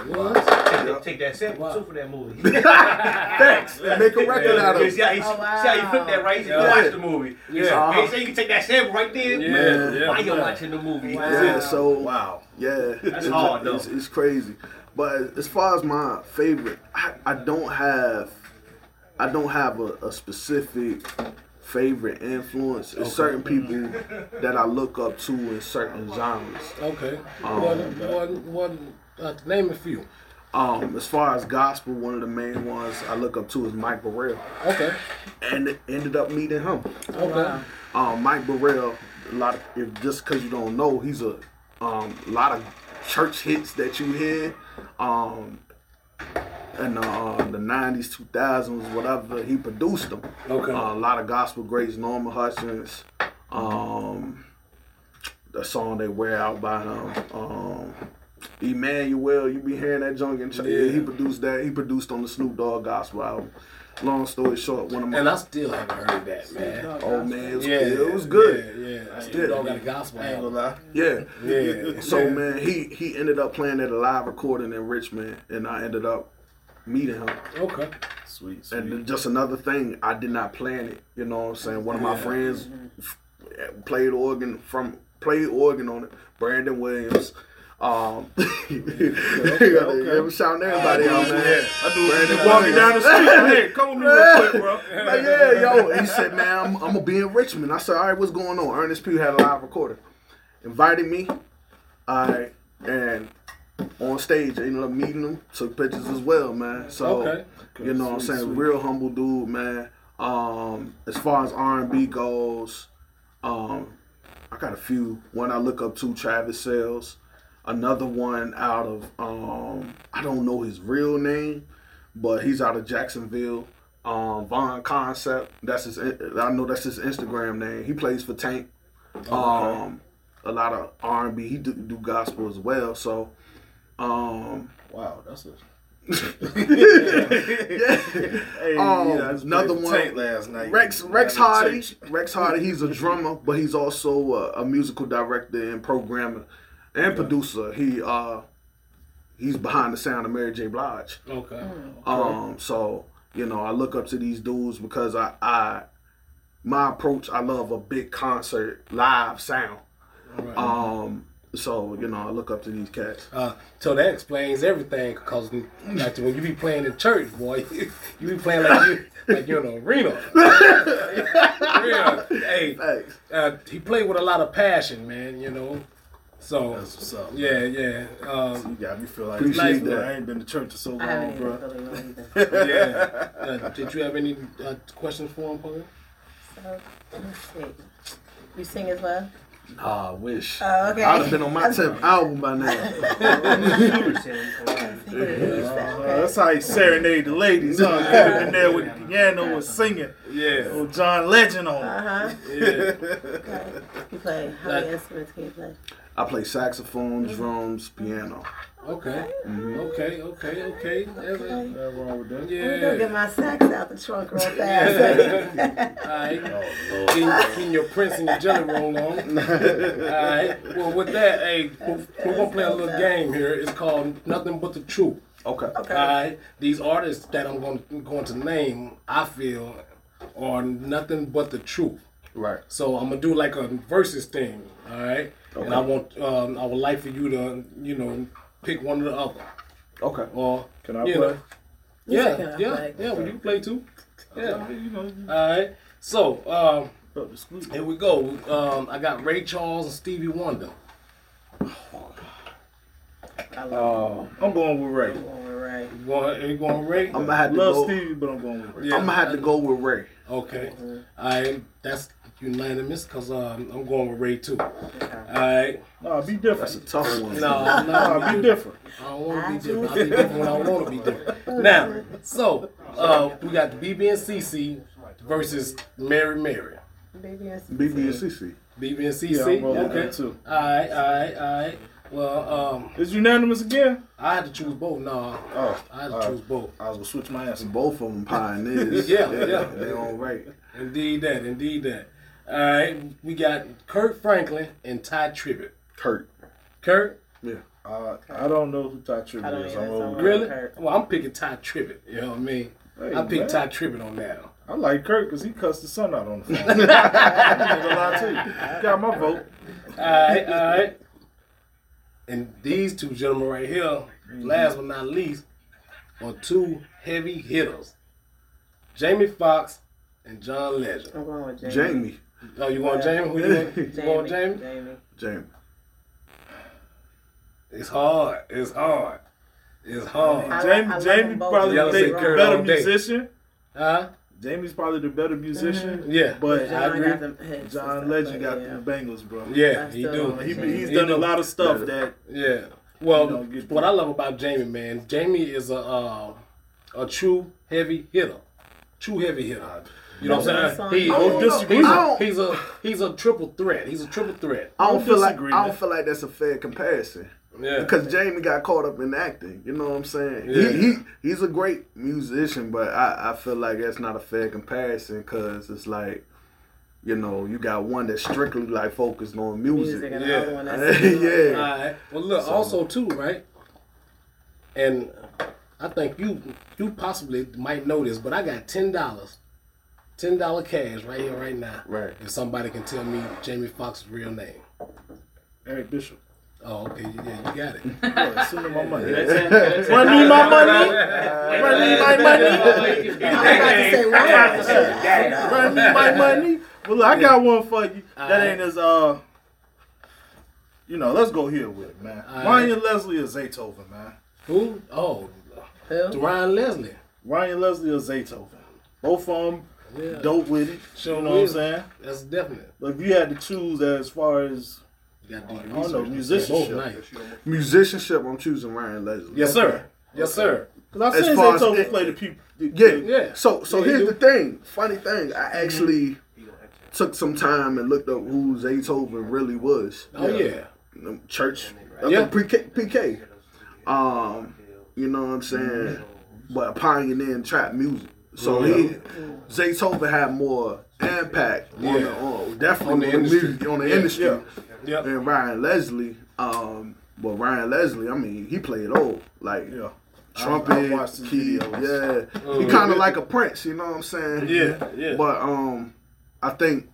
What? Take, that, take that sample Wow. too for that movie. <laughs> Thanks. And make a record out of it. see how, you, Oh, wow. see how you flip that right? You Yeah. watch the movie. Yeah. So, Uh-huh. they say you can take that sample right there. Yeah, Man. yeah. While you're watching the movie. Wow. Yeah, so Wow. Yeah, That's it's, hard, though. it's, it's crazy. But as far as my favorite, I, I don't have, I don't have a, a specific favorite influence. It's certain people that I look up to in certain genres. Okay. Um, one, one, one, uh, name a few. Um, as far as gospel, one of the main ones I look up to is Mike Burrell, Okay. and ended up meeting him. Okay. Um, Mike Burrell, a lot of if just because you don't know, he's a um, lot of church hits that you hear. Um, in the, uh, the 90s, 2000s, whatever, he produced them. Okay. Uh, a lot of gospel greats, Norman Hutchins, um, the song they wear out by him. Um, Emmanuel, you be hearing that junk in church. Yeah. Yeah. he produced that. He produced on the Snoop Dogg gospel album. Long story short, one of my And I still haven't heard that, man. oh man, it was, Yeah, good. it was good. Yeah, yeah. I still don't got a gospel I ain't gonna album. lie. Yeah. Yeah. So yeah. man, he he ended up playing at a live recording in Richmond, and I ended up meeting him. Okay. Sweet, sweet. And just another thing, I did not plan it. You know what I'm saying? One of my Yeah. friends f- played organ from played organ on it. Brandon Williams. Um, <laughs> okay, shouting everybody out, man. Yeah, I do. Brandon walking down the street, hey, come with me real <laughs> quick, bro. like, yeah, yo. He said, man, I'm, I'm gonna be in Richmond. I said, all right, what's going on? Ernest Pugh had a live recording. Invited me. All right, and on stage, I ended up meeting him. Took pictures as well, man. So, Okay. you know what I'm saying? sweet. Real humble dude, man. Um, as far as R&B goes, um, I got a few. One I look up to, Travis Sayles. Another one out of um, I don't know his real name, but he's out of Jacksonville. Um, Von Concept. That's his. I know that's his Instagram name. He plays for Tank. Um, a lot of R and B. He do, do gospel as well. So, um, Wow, that's a. <laughs> yeah. Hey, Um, yeah, another one- Tank last night. Rex Rex Hardy. Rex Hardy. He's a drummer, but he's also a, a musical director and programmer and producer. He uh he's behind the sound of Mary J. Blige. Okay. Um, so you know, I look up to these dudes because I, I my approach. I love a big concert live sound. Alright. Um, so you know, I look up to these cats. Uh, so that explains everything, cause like when you be playing in church, boy, <laughs> you be playing like you like you're in an arena. <laughs> Real. Hey, Thanks. uh, he played with a lot of passion, man. You know, so That's what's up. yeah, yeah, um, You got me feel like Appreciate nice, that. I ain't been to church in so I haven't long, bro. really know <laughs> either. yeah. Uh, did you have any uh, questions for him, Paul? So, let's see. You sing as well? Ah, I wish. Oh, okay. I'd have been on my 10th <laughs> album by now. Uh, <laughs> that's how he serenade the ladies, huh? Get him in there with the piano and singing. Yeah, Oh, John Legend on it. Uh-huh. yeah. Okay. You play. How many instruments can you play? I play saxophone, mm-hmm. drums, piano. Okay, mm-hmm. okay, okay, okay. Okay. Nothing wrong with that. Let me go Yeah. get my sax out the trunk real <laughs> fast. <laughs> All right. Oh, Getting, getting your Prince and your Jelly Roll on. <laughs> Alright. Well, with that, hey, we're we're gonna play a little game here. It's called Nothing But the Truth. Okay. okay. Alright. These artists that I'm going going to name, I feel, are nothing but the truth. Right. So I'm gonna do like a versus thing. All right. And I want, um, I would like for you to, you know, pick one or the other, Okay. or Can I play? know, yeah, Can yeah, play? yeah. Well, you can play too. Yeah. You know, All right. So, um, up. Here we go. Um, I got Ray Charles and Stevie Wonder. I love Oh, I'm going with Ray. it. All right. Ray. You going? You going Ray? I'm gonna have to Love go. Stevie, but I'm going with Ray. Yeah. I'm gonna have to go with Ray. Okay. Mm-hmm. All right. That's unanimous because um, I'm going with Ray too. All right. Nah, be different. That's a tough one. No, no, Nah, be different. I don't want to be different. I'll be different when I want to be different. <laughs> Now, so uh, we got the BeBe and CeCe versus Mary Mary. Baby and BeBe and CeCe. BeBe and CeCe. Yeah, I'm rolling okay. too. All right. All right. All right. Well, um, It's unanimous again. I had to choose both. No, Oh, I had to all right. choose both. I was gonna switch my answer. Both of them pioneers. <laughs> Yeah, yeah. They all right. Indeed that. Indeed that. All right. We got Kirk Franklin and Tye Tribbett. Kirk. Kirk. Yeah. Uh, I don't know who Tye I Tribbett is. I'm over Really? Kirk. Well, I'm picking Tye Tribbett. You know what I mean? Hey, I picked. Tye Tribbett on that. I like Kirk because he cussed the sun out on the phone. I'm not gonna lie to you. Got my vote. All right, all right. And these two gentlemen right here, last but not least, are two heavy hitters. Jamie Foxx and John Legend. I'm going with Jamie. Jamie. Oh, you want Jamie? Who you want? You Jamie. want Jamie? Jamie. Jamie. It's hard. It's hard. It's hard. I- Jamie, I love Jamie probably Y'all the say Kurt better all day. musician. Huh? Jamie's probably the better musician. Yeah. But I John agree. got them hits John Legend stuff, got yeah. the Bengals, bro. Yeah, he do. He, he's He done do. a lot of stuff that Yeah. Well, You don't what I love about Jamie, man, Jamie is a uh, a true heavy hitter. True heavy hitter. You know what I'm saying? He, I don't know. he's, I a, don't- he's a he's a triple threat. He's a triple threat. I don't No feel like I don't feel like that's a fair comparison. Yeah. Because Jamie got caught up in acting. You know what I'm saying? Yeah. He, he he's a great musician, but I, I feel like that's not a fair comparison because it's like, you know, you got one that's strictly like focused on music. Music and Yeah. another one that's <laughs> yeah. All right. Well, look, also too, right? And I think you you possibly might know this, but I got ten dollars, ten dollar cash right here, right now. Right. If somebody can tell me Jamie Foxx's real name. Eric Bishop. Oh, okay, yeah, you got it. Yeah, send him my money. Run Run me my money. Run me my money. I'm about to say one. Shit. Run me my money. Well, look, I got one for you. That ain't as uh. You know, let's go here with it, man. All right. Ryan Leslie or Zaytoven, man. Who? Oh, Who? Ryan Leslie. Ryan Leslie or Zaytoven. Both of them Yeah. dope with it. Sure you know what I'm saying? That's definite. But if you had to choose as far as You got to do your I don't musicianship. Nice. Musicianship, I'm choosing Ryan Leslie. Yes, sir. Yes, sir. because I've As seen far as Zaytoven it- play the people. Yeah. Yeah. So so Yeah, here's the thing. Funny thing, I actually took some time and looked up who Zaytoven really was. Oh yeah. Um, Church, Yeah. yeah. PK, PK. Um, you know what I'm saying? But a pioneer in trap music. So he Zaytoven had more impact on Yeah. the on, definitely On on the the, industry. music on the Yeah, industry. Yeah. Yep. And Ryan Leslie, um, well Ryan Leslie, I mean, he played all like Yeah. trumpet, I- I key, videos. yeah. He kind of like a prince, you know what I'm saying? Yeah. Yeah. But um, I think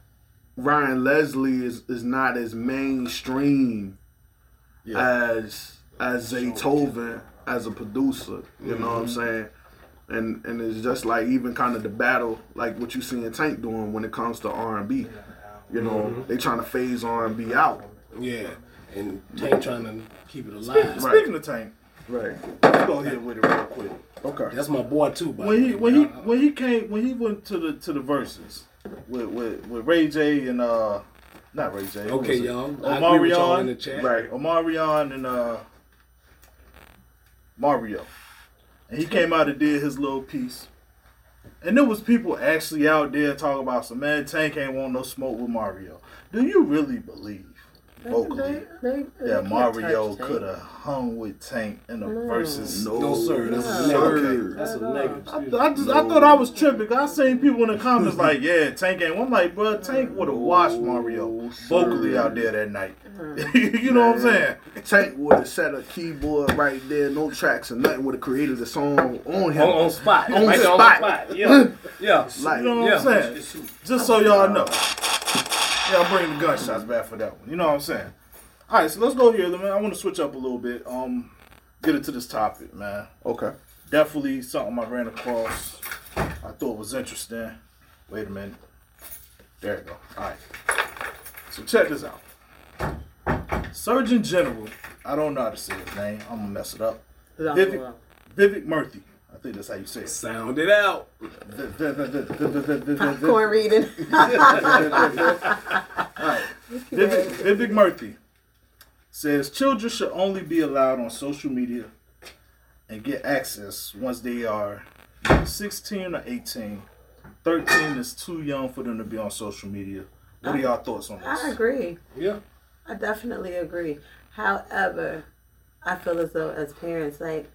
Ryan Leslie is is not as mainstream Yeah. as as Zaytoven as a producer. You know what I'm saying? And and it's just like even kind of the battle, like what you see in Tank doing when it comes to R and B. You know, they trying to phase R and B out. Yeah. And Tank trying to keep it alive. Right. Speaking of Tank, Right. let's go here with it real quick. Okay. That's my boy too. When he when he when he came when he went to the to the Verzuz with with, with Ray J and uh not Ray J. Okay, was it? y'all. I agree in the Omarion, chat. Right. Omarion and uh Mario, and he came out and did his little piece. And there was people actually out there talking about some man Tank ain't want no smoke with Mario. Do you really believe vocally They- they- they that Mario could have hung with Tank in the Verzuz? No, No, sir. That's a sir. negative. That's a negative. I, I just I thought I was tripping. I seen people in the comments <laughs> like, "Yeah, Tank ain't." I'm like, bro, Tank would have watched Mario vocally out there that night. Mm. <laughs> you know what I'm saying? Tank would have set a keyboard right there, no tracks or nothing. Would have created a song on him. On, on spot. On Right there spot. Yeah. <laughs> Yeah. Like, You know what Yeah. I'm saying? Just so y'all know. Yeah, I'm bringing the gunshots back for that one. You know what I'm saying? All right, so let's go here, man. I want to switch up a little bit. Um, get into this topic, man. okay. Definitely something I ran across. I thought was interesting. Wait a minute. There you go. All right. So check this out. Surgeon General. I don't know how to say his name. I'm gonna mess it up. Vivi- Vivek Murthy. I think that's how you say it. Sound it out. Popcorn reading. Vivek, Vivek Murthy says children should only be allowed on social media and get access once they are 16 or 18. 13 is too young for them to be on social media. What are y'all thoughts on this? I agree. Yeah. I definitely agree. However, I feel as though as parents, like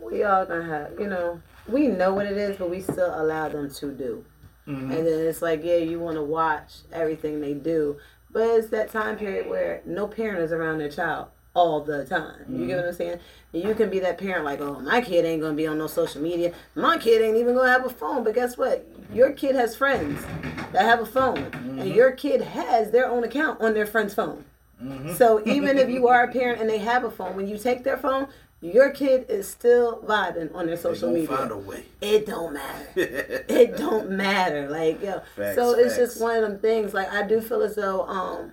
we all gonna have, you know, we know what it is, but we still allow them to do. Mm-hmm. And then it's like, yeah, you want to watch everything they do, but it's that time period where no parent is around their child all the time. You get mm-hmm. what I'm saying? You can be that parent like, oh, my kid ain't gonna be on no social media. My kid ain't even gonna have a phone. But guess what? Your kid has friends that have a phone, and mm-hmm. your kid has their own account on their friend's phone. Mm-hmm. So even if you are a parent and they have a phone, when you take their phone, your kid is still vibing on their social media. find a way. It don't matter. <laughs> it don't matter. Like yo. Facts, so it's facts. just one of them things. Like I do feel as though um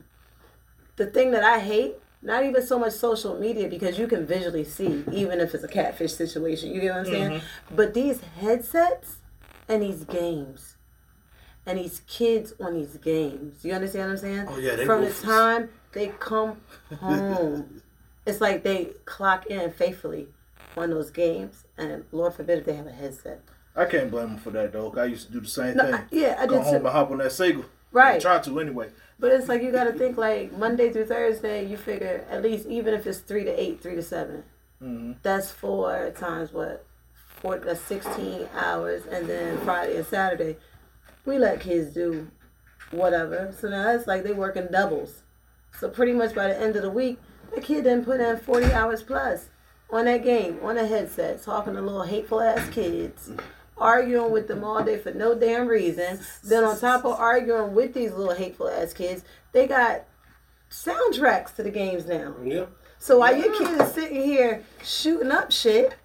the thing that I hate, not even so much social media because you can visually see, even if it's a catfish situation. You get what I'm saying? Mm-hmm. But these headsets and these games. And these kids on these games. You understand what I'm saying? Oh, yeah, they From the time they come home. <laughs> it's like they clock in faithfully on those games. And Lord forbid if they have a headset. I can't blame them for that though. I used to do the same No, thing. I- yeah, I Go did home too. and hop on that Sega. Right. Try to anyway. But it's like you got to think like Monday through Thursday. You figure at least even if it's three to eight, three to 7 Mm-hmm. that's four times what, four that's sixteen hours, and then Friday and Saturday, we let kids do whatever. So now it's like they working doubles. So pretty much by the end of the week, the kid didn't put in forty hours plus on that game, on a headset, talking to little hateful ass kids. Arguing with them all day for no damn reason. Then on top of arguing with these little hateful ass kids, they got soundtracks to the games now. Yeah. So while your kid is sitting here shooting up shit,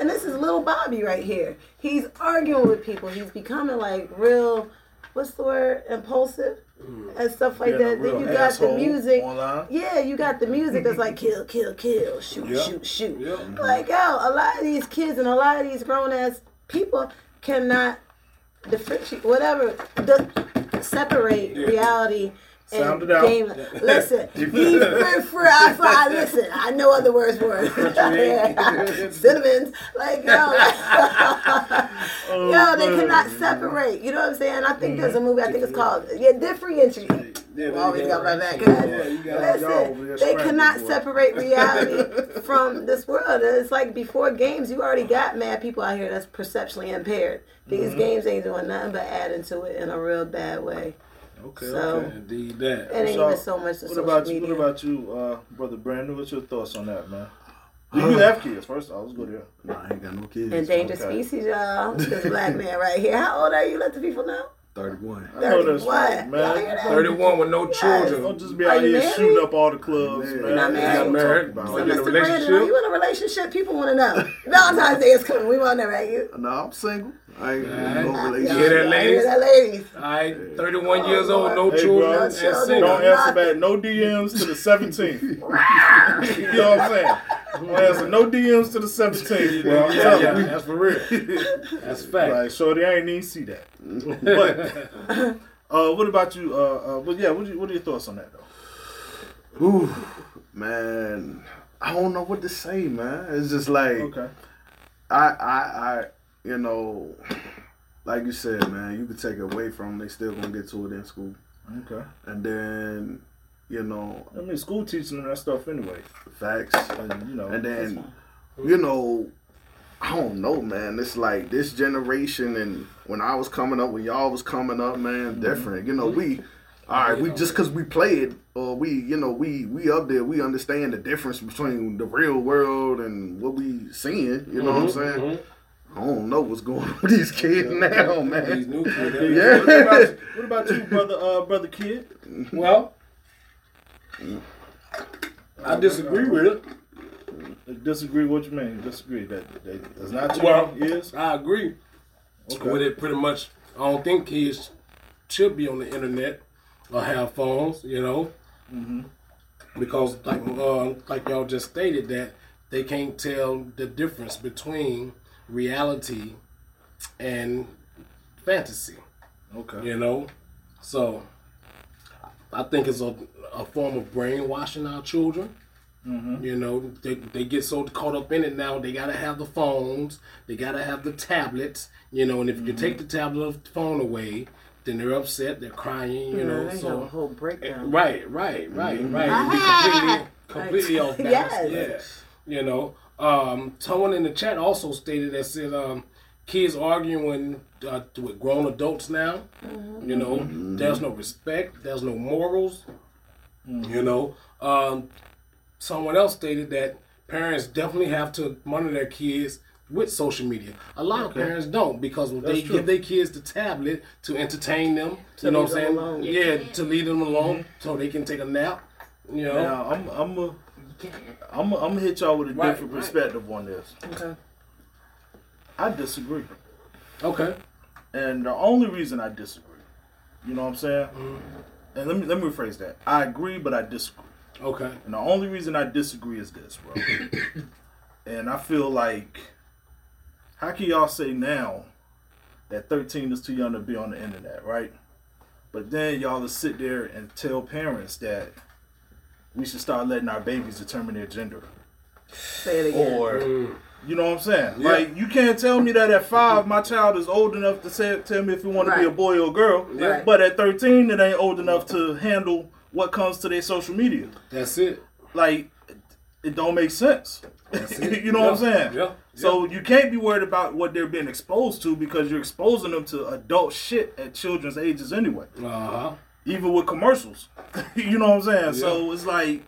and this is little Bobby right here, he's arguing with people. He's becoming like real, what's the word, impulsive mm. and stuff like a that. Then you got the music. online. Yeah, you got the music that's like kill, kill, kill, shoot, Yeah. shoot, shoot. Yeah. Like yo, a lot of these kids and a lot of these grown ass people cannot differentiate whatever the, separate reality and Sound it out. game. <laughs> Listen, free free I. Listen, I know other words for it. <laughs> Cinnamons, like yo, <laughs> yo, they cannot separate. You know what I'm saying? I think there's a movie. I think it's called yeah, differentiate. Always got my back. Yeah, you got y'all Listen, they cannot boy. separate reality from this world. It's like before games, you already got mad people out here that's perceptually impaired. These Mm-hmm. games ain't doing nothing but adding to it in a real bad way. Okay. So- okay. Indeed that. It ain't So, even so much the What social about you? media. What about you, uh, brother Brandon? What's your thoughts on that, man? Do you have kids? First off, let's go there. Nah, I ain't got no kids. Endangered Okay. species, y'all. <laughs> This black man right here. How old are you? Let the people know. 31. I 31. right, man. 31 with no children. Don't just be out here married? shooting up all the clubs, You're man. not That's married? what I'm Married. talking So about. in a Mr. Brandon, relationship? are you in a relationship? People want to know. Valentine's Day is coming. We want to know, right? You. No, I'm single. I ain't in Alright. no Hear relationship. that, I ladies? hear that, ladies. All right, 31 years old, no Hey, children, bro. and children. single. Don't answer back no DMs to the 17th. <laughs> <laughs> you know what I'm saying? Don't answer no DMs to the 17th, bro. I'm Yeah, telling yeah, you. that's for real. <laughs> That's fact. Like, shorty, I ain't even see that. But, uh, what about you? Uh, uh, but yeah, what, you, what are your thoughts on that, though? Ooh, man, I don't know what to say, man. It's just like Okay. I, I, I, you know, like you said, man, you could take it away from them. They still gonna get to it in school, Okay. and then, you know, I mean, school teaching them that stuff anyway. facts, And, you know, and then, you know, I don't know, man. It's like this generation, and when I was coming up, when y'all was coming up, man, mm-hmm. different. You know, we. Mm-hmm. All right, we just because we played, or we, you know, we we up there, we understand the difference between the real world and what we seeing. You know what I'm mm-hmm. saying? I don't know what's going <laughs> on with these kids now, These man. new kids. Yeah. <laughs> what, about, what about you, brother, uh, brother kid? Well, I disagree with it. Disagree? What you mean? Disagree that, that that's not your Well, yes, I agree Okay. with it pretty much. I don't think kids should be on the internet or have phones, you know. mm-hmm. Because like uh, like y'all just stated that they can't tell the difference between reality and fantasy. Okay. You know, so I think it's a, a form of brainwashing our children. Mm-hmm. You know, they, they get so caught up in it now. They gotta have the phones. They gotta have the tablets. You know, and if you mm-hmm. take the tablet or the phone away, then they're upset. They're crying. You know, they have a so whole breakdown. Right, right, right, right. And be completely, <laughs> completely off <laughs> balance. Yes. Yeah. You know, um, someone in the chat also stated that said um, kids arguing uh, with grown adults now. You know, there's no respect. There's no morals. You know, um, someone else stated that parents definitely have to monitor their kids with social media. A lot of parents don't because they true. give their kids the tablet to entertain them. To you know what I'm saying? alone. Yeah, to leave them alone so they can take a nap. You know, Now I'm I'm a, I'm I'm gonna hit y'all with a Right, different right. perspective on this. Okay. I disagree, okay. and the only reason I disagree, you know what I'm saying? Mm-hmm. And let me let me rephrase that. I agree, but I disagree. Okay. And the only reason I disagree is this, bro. <coughs> and I feel like, how can y'all say now that 13 is too young to be on the internet, right? But then y'all will sit there and tell parents that we should start letting our babies determine their gender. Say it again. Or, Mm. you know what I'm saying? Yeah. Like, you can't tell me that at five, my child is old enough to say, tell me if he want to be a boy or a girl. Right. But at 13, it ain't old enough to handle what comes to their social media That's it. like it- it don't make sense. <laughs> it. you know what I'm Yeah, saying? yeah, So you can't be worried about what they're being exposed to because you're exposing them to adult shit at children's ages anyway. Uh huh. Even with commercials. <laughs> you know what I'm saying? So it's like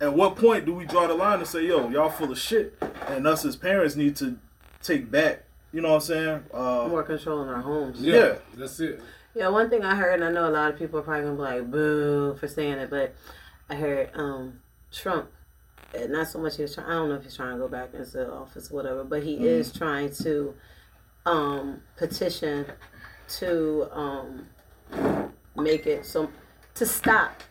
at what point do we draw the line and say, yo, y'all full of shit and us as parents need to take back, you know what I'm saying? Uh, More control in our homes. Yeah, Yeah. That's it. Yeah, one thing I heard, and I know a lot of people are probably gonna be like, "Boo" for saying it, but I heard um, Trump. uh, Not so much he was trying. I don't know if he's trying to go back into office, or whatever, but he is trying to um, petition to um, make it so to stop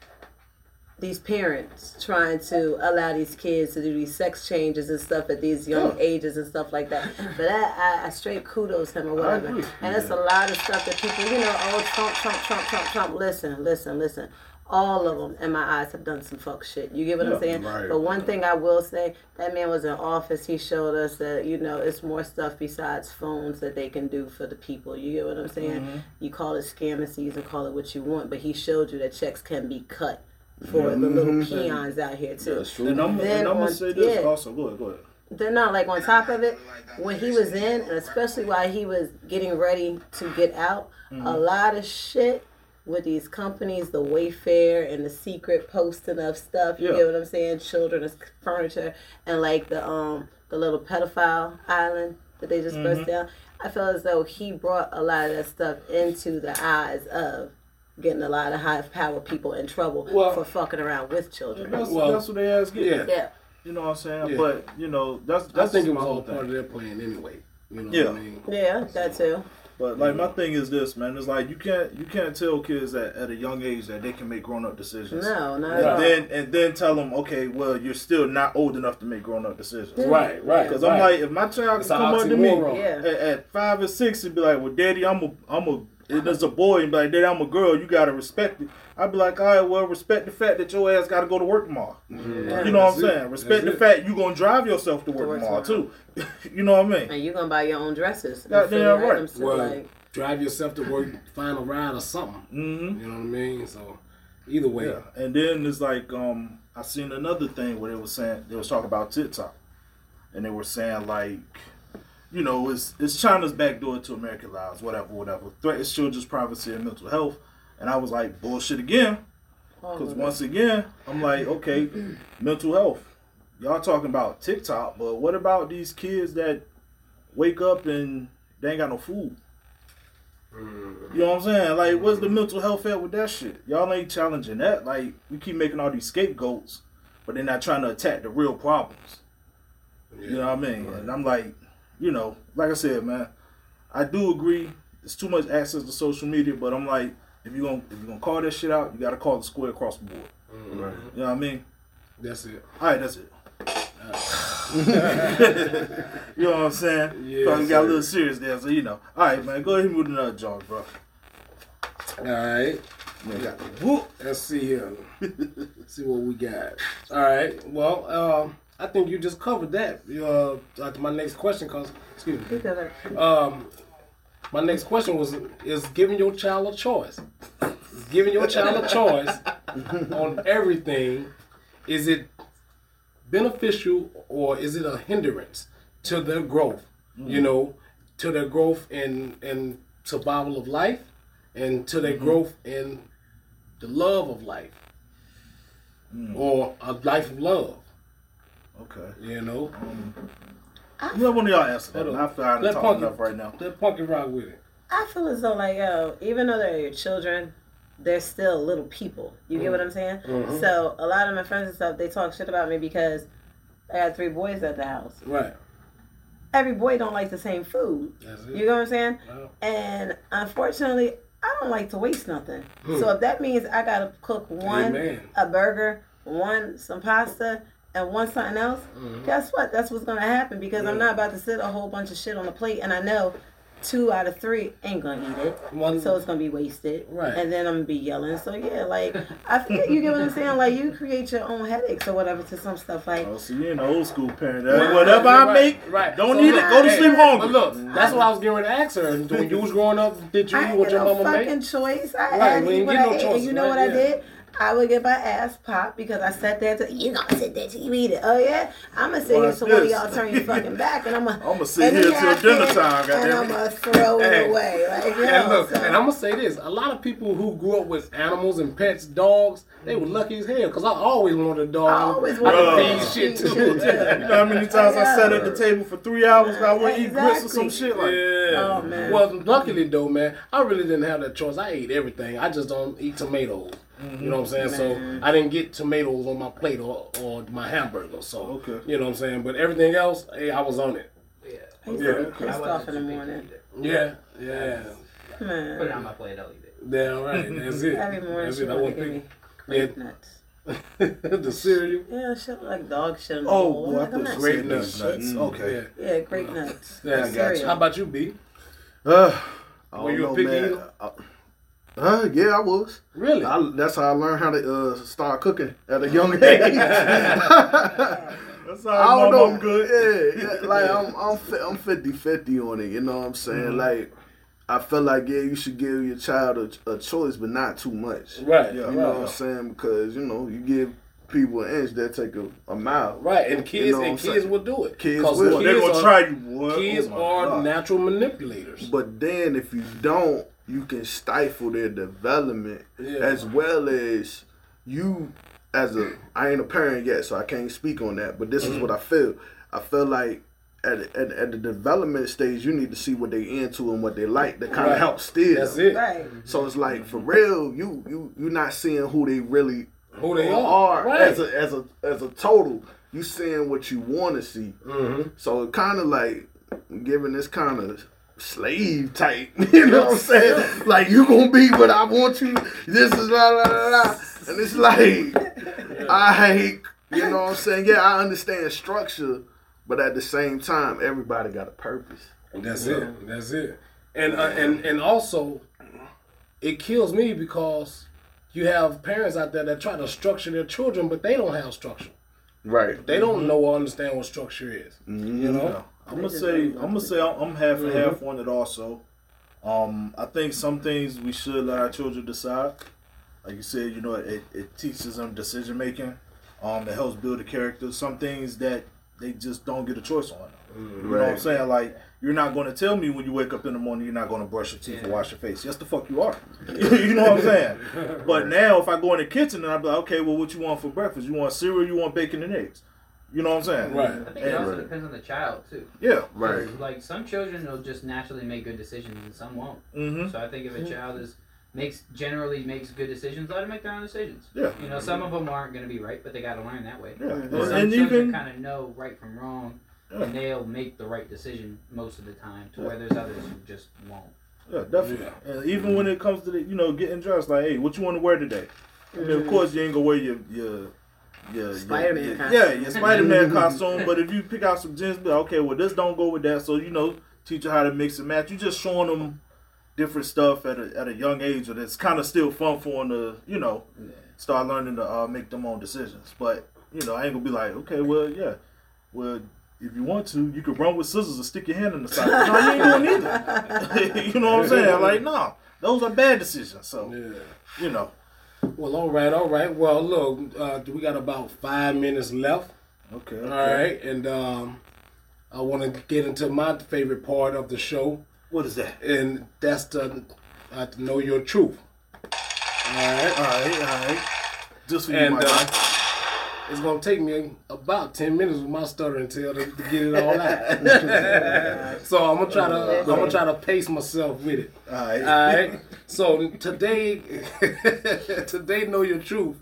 these parents trying to allow these kids to do these sex changes and stuff at these young ages and stuff like that. But I, I, I straight kudos him or whatever. And it's a lot of stuff that people, you know, oh Trump, Trump, Trump, Trump, Trump. Listen, listen, listen. All of them, in my eyes, have done some fuck shit. You get what I'm saying? right. But one thing I will say, that man was in office. He showed us that you know it's more stuff besides phones that they can do for the people. You get what I'm saying? Mm-hmm. You call it scam and season, call it what you want, but he showed you that checks can be cut for the little mm-hmm. peons out here too. That's true. and I'm, Then and I'm gonna say this yeah. also. Go ahead, go ahead. Then not like on top of it, when he was in, and especially while he was getting ready to get out, a mm-hmm. lot of shit with these companies, the Wayfair and the secret posting of stuff. You Yeah. get what I'm saying? Children as furniture and like the um the little pedophile island that they just burst down. I feel as though he brought a lot of that stuff into the eyes of getting a lot of high power people in trouble Well- for fucking around with children. That's, Well, that's what they ass get. yeah. Yeah. You know what I'm saying? Yeah. But you know, that's I that's think it my was all whole part of their plan anyway. You know Yeah. what I mean? Yeah, that too. But like my thing is this, man. It's like you can't you can't tell kids at, at a young age that they can make grown up decisions. No, not at And all. then and then tell them, okay, well, you're still not old enough to make grown up decisions. Right, right. Because right. I'm like, if my child It's can come up to me. Yeah. at, at five or six and be like, well, daddy, I'm a I'm a there's a boy and be like, daddy, I'm a girl. You gotta respect it. I'd be like, all right, well, respect the fact that your ass got to go to work tomorrow. You know what I'm it. saying? Respect the it. fact you're gonna drive yourself to work, work tomorrow, tomorrow. too. <laughs> you know what I mean? And you're gonna buy your own dresses. and Goddamn right. too, Well, like, drive yourself to work, find a ride or something. Mm-hmm. You know what I mean? So, either way. Yeah, and then it's like um, I seen another thing where they was saying they was talking about TikTok, and they were saying like, you know, it's it's China's backdoor to American lives, whatever, whatever. Threatens children's privacy and mental health, and I was like, bullshit again, because once again, I'm like, okay, <clears throat> mental health. Y'all talking about TikTok, but what about these kids that wake up and they ain't got no food? You know what I'm saying? Like, what's the mental health at with that shit? Y'all ain't challenging that. Like, we keep making all these scapegoats, but they're not trying to attack the real problems. You know what I mean? And I'm like, you know, like I said, man, I do agree. There's too much access to social media, but I'm like, if you gonna if you gonna call that shit out, you gotta call the square across the board. Mm-hmm. Right. You know what I mean? That's it. All right, that's it. <laughs> You know what I'm saying? Yes, Probably got a little serious there, so you know. All right, man. Go ahead and move to another joint, bro. All right. Man, got the whoop. Let's see here. <laughs> Let's see what we got. All right. Well, um, I think you just covered that. Uh, like my next question, cause excuse me. Um, my next question was: Is giving your child a choice? Is giving your child a choice <laughs> on everything? Is it beneficial or is it a hindrance to their growth? You know, to their growth in in survival of life, and to their growth in the love of life, or a life of love. Okay. You know, Let one of y'all answer that. Hold one. on. I feel I'm Let talking enough right now. let Punky rock with it. I feel as though like yo, even though they're your children, they're still little people. You get what I'm saying? Mhm. So a lot of my friends and stuff, they talk shit about me because I got three boys at the house. Right. Every boy don't like the same food. That's it. You know what I'm saying? Wow. And unfortunately, I don't like to waste nothing. Hmm. So if that means I gotta cook one Amen. a burger, one some pasta, and want something else, Mhm. guess what? That's what's gonna happen because I'm not about to sit a whole bunch of shit on the plate, and I know two out of three ain't gonna eat it, One, so it's gonna be wasted. Right. And then I'm gonna be yelling. So yeah, like I feel you get what I'm saying. Like you create your own headaches or whatever to some stuff. Like Oh, see, you ain't an old school parent. Right. Whatever I make, right. don't So eat look, it. Go to sleep hungry. But look, that's what I was getting ready to ask her. When you was growing up, did you I eat ain't what get your no mama fucking made? choice. I Right, had we to eat ain't what get no I ate. choice, And you know right? what I Yeah. did? I would get my ass popped because I sat there to you gonna sit there till you eat it. Oh yeah, I'm gonna sit here Watch till one of y'all turn your <laughs> fucking back, and I'm gonna I'ma sit here till dinner time, and I'm gonna throw it Hey. away. Like yo, And look, so- and I'm gonna say this: a lot of people who grew up with animals and pets, dogs, they were lucky as hell. Cause I always wanted a dog. I always wanted could a feed shit Feed too. You know how many times I sat at the table for three hours and I wouldn't eat grits or some shit like Yeah. Oh, man. Well, luckily though, man, I really didn't have that choice. I ate everything. I just don't eat tomatoes. You know what I'm saying? Man. So I didn't get tomatoes on my plate or, or my hamburger. So Okay. you know what I'm saying? But everything else, hey, I was on it. Yeah. I used Yeah. to be pissed off in the morning. picky either. Yeah, yeah. Put it on my plate, I'll eat it. Damn right. That's it. every morning That's it. I want to give me Yeah. nuts. <laughs> the cereal. Yeah, shit like dog shit. in the Oh, bowl. boy, I I'm like, thought I'm you Great nuts. nuts. Mm. Okay. Yeah. Yeah, grape nuts. Yeah, I got you. How about you, B? Uh, I Were don't you a know, picky man. Eater? Uh, yeah, I was. Really? I, that's how I learned how to uh, start cooking at a <laughs> young <laughs> age. That's all I right, don't know. I'm good. Yeah, yeah, like I'm I'm I'm 50-50 on it. You know what I'm saying? Mm-hmm. Like I feel like yeah, you should give your child a, a choice, but not too much. right. Yeah. You know right. what I'm saying? Because you know you give people an inch, they take a, a mile. Right, and kids know and kids saying? will do it. Kids will. They're gonna are- try you, boy. Kids Oh, are God. natural manipulators. But then if you don't, you can stifle their development Yeah. as well as you as a I ain't a parent yet, so I can't speak on that. But this is what I feel. I feel like at, at, at the development stage, you need to see what they into and what they like to kind of Right. help steer. That's them. it. Right. So it's like for real, you you you're not seeing who they really Who they are. Right. as a as a as a total. You seeing what you want to see. hmm So it kind of like giving this kind of slave type. <laughs> You know what I'm saying? Like you gonna be what I want you. This is la la la la. And it's like I hate. You know what I'm saying? Yeah, I understand structure, but at the same time, everybody got a purpose. That's it. That's it. And uh, and and also, it kills me because you have parents out there that try to structure their children, but they don't have structure. Right. They don't know or understand what structure is. You know. Yeah. I'm gonna say I'm gonna say I'm I'm half and half on it also. Um, I think some things we should let our children decide. Like you said, you know, it, it teaches them decision making. Um, it helps build a character. Some things that they just don't get a choice on. You know what I'm saying? Like you're not going to tell me when you wake up in the morning you're not going to brush your teeth and wash your face. Yes, the fuck you are. <laughs> <laughs> you know what I'm saying? <laughs> But now if I go in the kitchen and I'm like, okay, well, what you want for breakfast? You want cereal? You want bacon and eggs? You know what I'm saying? Right. I think it also Right. depends on the child too. Yeah. Right. Like some children will just naturally make good decisions and some won't. Mm-hmm. So I think if a child is makes generally makes good decisions, let them make their own decisions. Yeah. You know, some of them aren't going to be right, but they got to learn that way. Yeah. But And, some and children even kind of know right from wrong, Yeah. and they'll make the right decision most of the time. To where there's others who just won't. Yeah, definitely. And even when it comes to the, you know, getting dressed, like, hey, what you want to wear today? I mean, of course, you ain't gonna wear your your yeah, Spider-Man yeah, costume. yeah, your Spider-Man costume. But if you pick out some gems, be like, okay, well, this don't go with that. So you know, teach you how to mix and match. You just showing them different stuff at a at a young age, and it's kind of still fun for them to, you know, start learning to uh, make them own decisions. But you know, I ain't gonna be like, okay, well, yeah, well. If you want to, you could run with scissors and stick your hand in the side. No, you ain't doing either. <laughs> you know what I'm saying? Like, no, those are bad decisions. So, Yeah. you know, Well, all right, all right. Well, look, uh, we got about five minutes left. okay. All right, and um, I want to get into my favorite part of the show, What is that? and that's the uh, to know your truth. All right, All right, all right. Just for you, and my uh. It's gonna take me about ten minutes with my stuttering tail to, to get it all out. <laughs> so I'm gonna try to I'm gonna try to pace myself with it. All right. All right. So today, <laughs> today, know your truth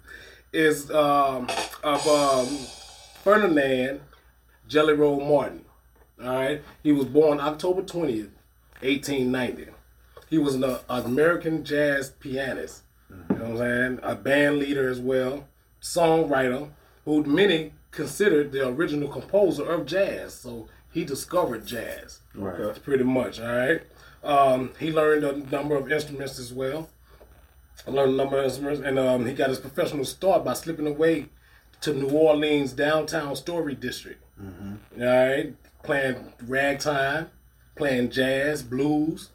is um, of um, Ferdinand Jelly Roll Morton. All right. He was born October twentieth, eighteen ninety. He was an American jazz pianist. You know what I'm saying? A band leader as well, songwriter, who many considered the original composer of jazz. So he discovered jazz Okay. pretty much. All right. Um, he learned a number of instruments as well. Learned a number of instruments, and um, he got his professional start by slipping away to New Orleans downtown Story District. All right, playing ragtime, playing jazz, blues,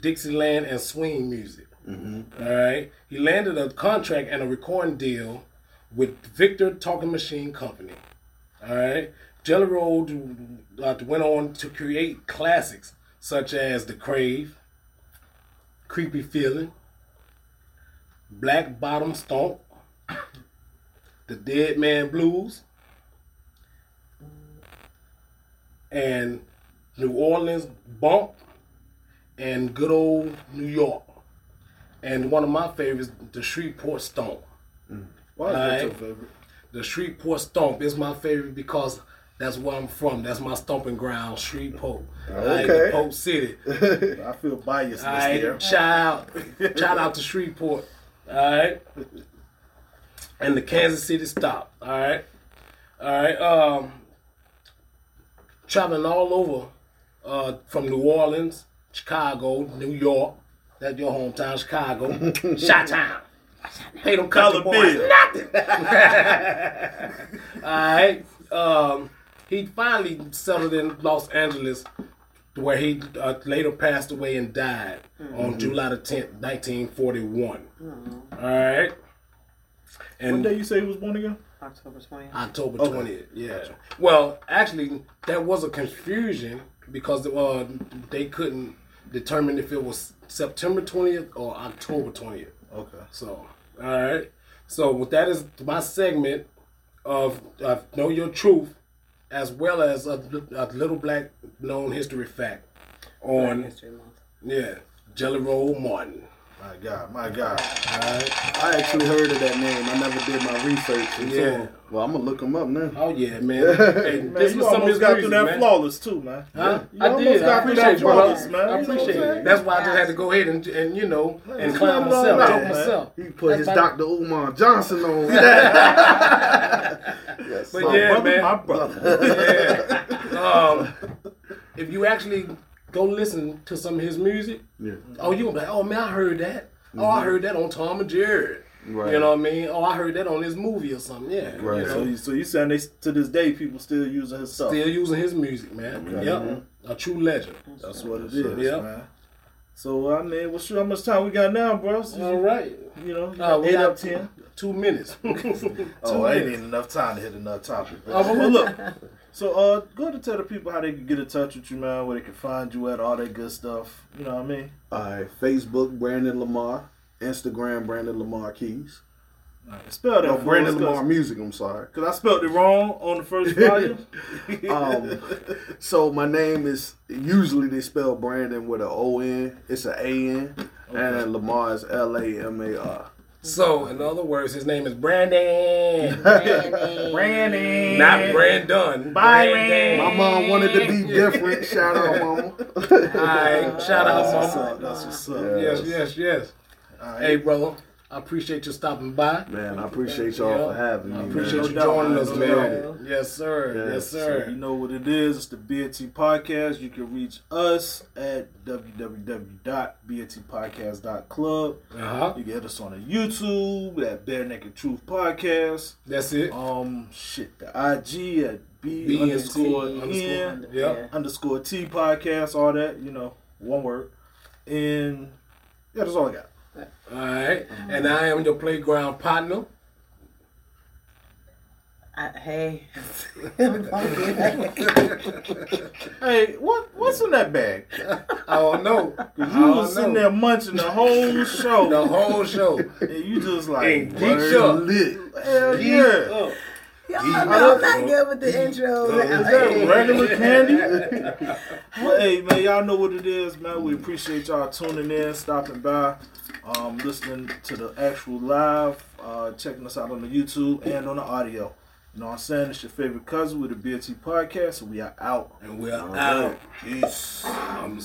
Dixieland, and swing music. All right, he landed a contract and a recording deal with Victor Talking Machine Company. All right. Jelly Roll uh, went on to create classics such as The Crave, Creepy Feeling, Black Bottom Stomp, <coughs> The Dead Man Blues, and New Orleans Bump, and good old New York. And one of my favorites, The Shreveport Stomp. Why is that your favorite? The Shreveport Stomp is my favorite because that's where I'm from. That's my stomping ground, Shreveport. Like Okay. Polk City. <laughs> I feel biased right, there. shout out, <laughs> shout out to Shreveport. All right, and the Kansas City Stomp. All right, all right. Um, traveling all over, uh, from New Orleans, Chicago, New York. That's your hometown, Chicago. <laughs> Shot town. Pay them country Dollar boys nothing. <laughs> all right. Um, he finally settled in Los Angeles where he uh, later passed away and died on July the 10th, 1941. All right. And What And day you say he was born again? October 20th. October Okay. 20th, yeah. Well, actually, there was a confusion because uh, they couldn't determine if it was September 20th or October 20th. Okay. So, all right. So, with that is my segment of, of Know Your Truth, as well as a, a little black known history fact on, History Month. yeah, Jelly Roll Morton. My God, my God. All right. I actually heard of that name. I never did my research. and so- Yeah. well, I'm gonna look him up now. Oh, yeah, man. <laughs> Hey, Man, this was some of almost got through that man. flawless too, man. Huh? You I did. I appreciate that you, flawless, man. I You know appreciate it. That's why I just had to go ahead and, and you know, and clown clown it all myself, joke myself. He put his That's about- Dr. Umar Johnson on. <laughs> yes, But yeah, brother, man. my brother. Yeah. <laughs> Um, if you actually go listen to some of his music, Yeah. oh, you gonna be like, oh man, I heard that. Oh, I mm-hmm. heard that on Tom and Jerry. Right. You know what I mean? Oh, I heard that on his movie or something. Yeah. Right. You So you, so you saying they to this day people still using his stuff? still using his music, man. Yep. Mm-hmm. A true legend. That's what it is, Yeah. man. So I mean, what's how much time we got now, bro? So, All right. You know, Uh, we eight got up ten. Two minutes. <laughs> Oh, ain't even enough time to hit another topic. Bro. Oh, but look. <laughs> So uh, go to tell the people how they can get in touch with you, man. Where they can find you at, all that good stuff. You know what I mean? All right. Facebook, Brandon Lamar. Instagram, Brandon Lamar Keys. Spell that No, Brandon Lamar Music. I'm sorry. Because I spelled it wrong on the first volume. <laughs> Um, so my name is usually they spell Brandon with an O-N. It's a A N, and Lamar is L A M A R. so, in other words, his name is Brandon. Brandon. Not Brandon. Byron. Brandon. My mom wanted to be different. Shout out, mama. Alright, shout out, That's what's mama. up. That's what's up. Yeah. Yes, yes, yes. All right. Hey, brother, I appreciate you stopping by. Man, I appreciate y'all Yeah. for having me. I man. appreciate you No joining us, No man. Yes, sir. Yeah. Yes, So sir. you know what it is. It's the BNT Podcast. You can reach us at www.bntpodcast.club. Uh-huh. You can hit us on the YouTube at Bare Naked Truth Podcast. That's it. Um, shit, the IG at B, BNT underscore underscore. N Yep. underscore T podcast, all that, you know, one word. And yeah, that's all I got. All right. And I am your playground partner. I, hey. <laughs> Hey, what what's in that bag? I don't know. You don't was sitting there munching the whole show. The whole show. and you just like And word geeked up. Lit. Hell yeah. Oh. Y'all know I'm not good with the intro. Is that regular candy? <laughs> But hey man, y'all know what it is, man. We appreciate y'all tuning in, stopping by, um, listening to the actual live, uh, checking us out on the YouTube and on the audio. You know what I'm saying? It's your favorite cousin with the BNT podcast, and we are out. And we're All out. right. Peace. I'm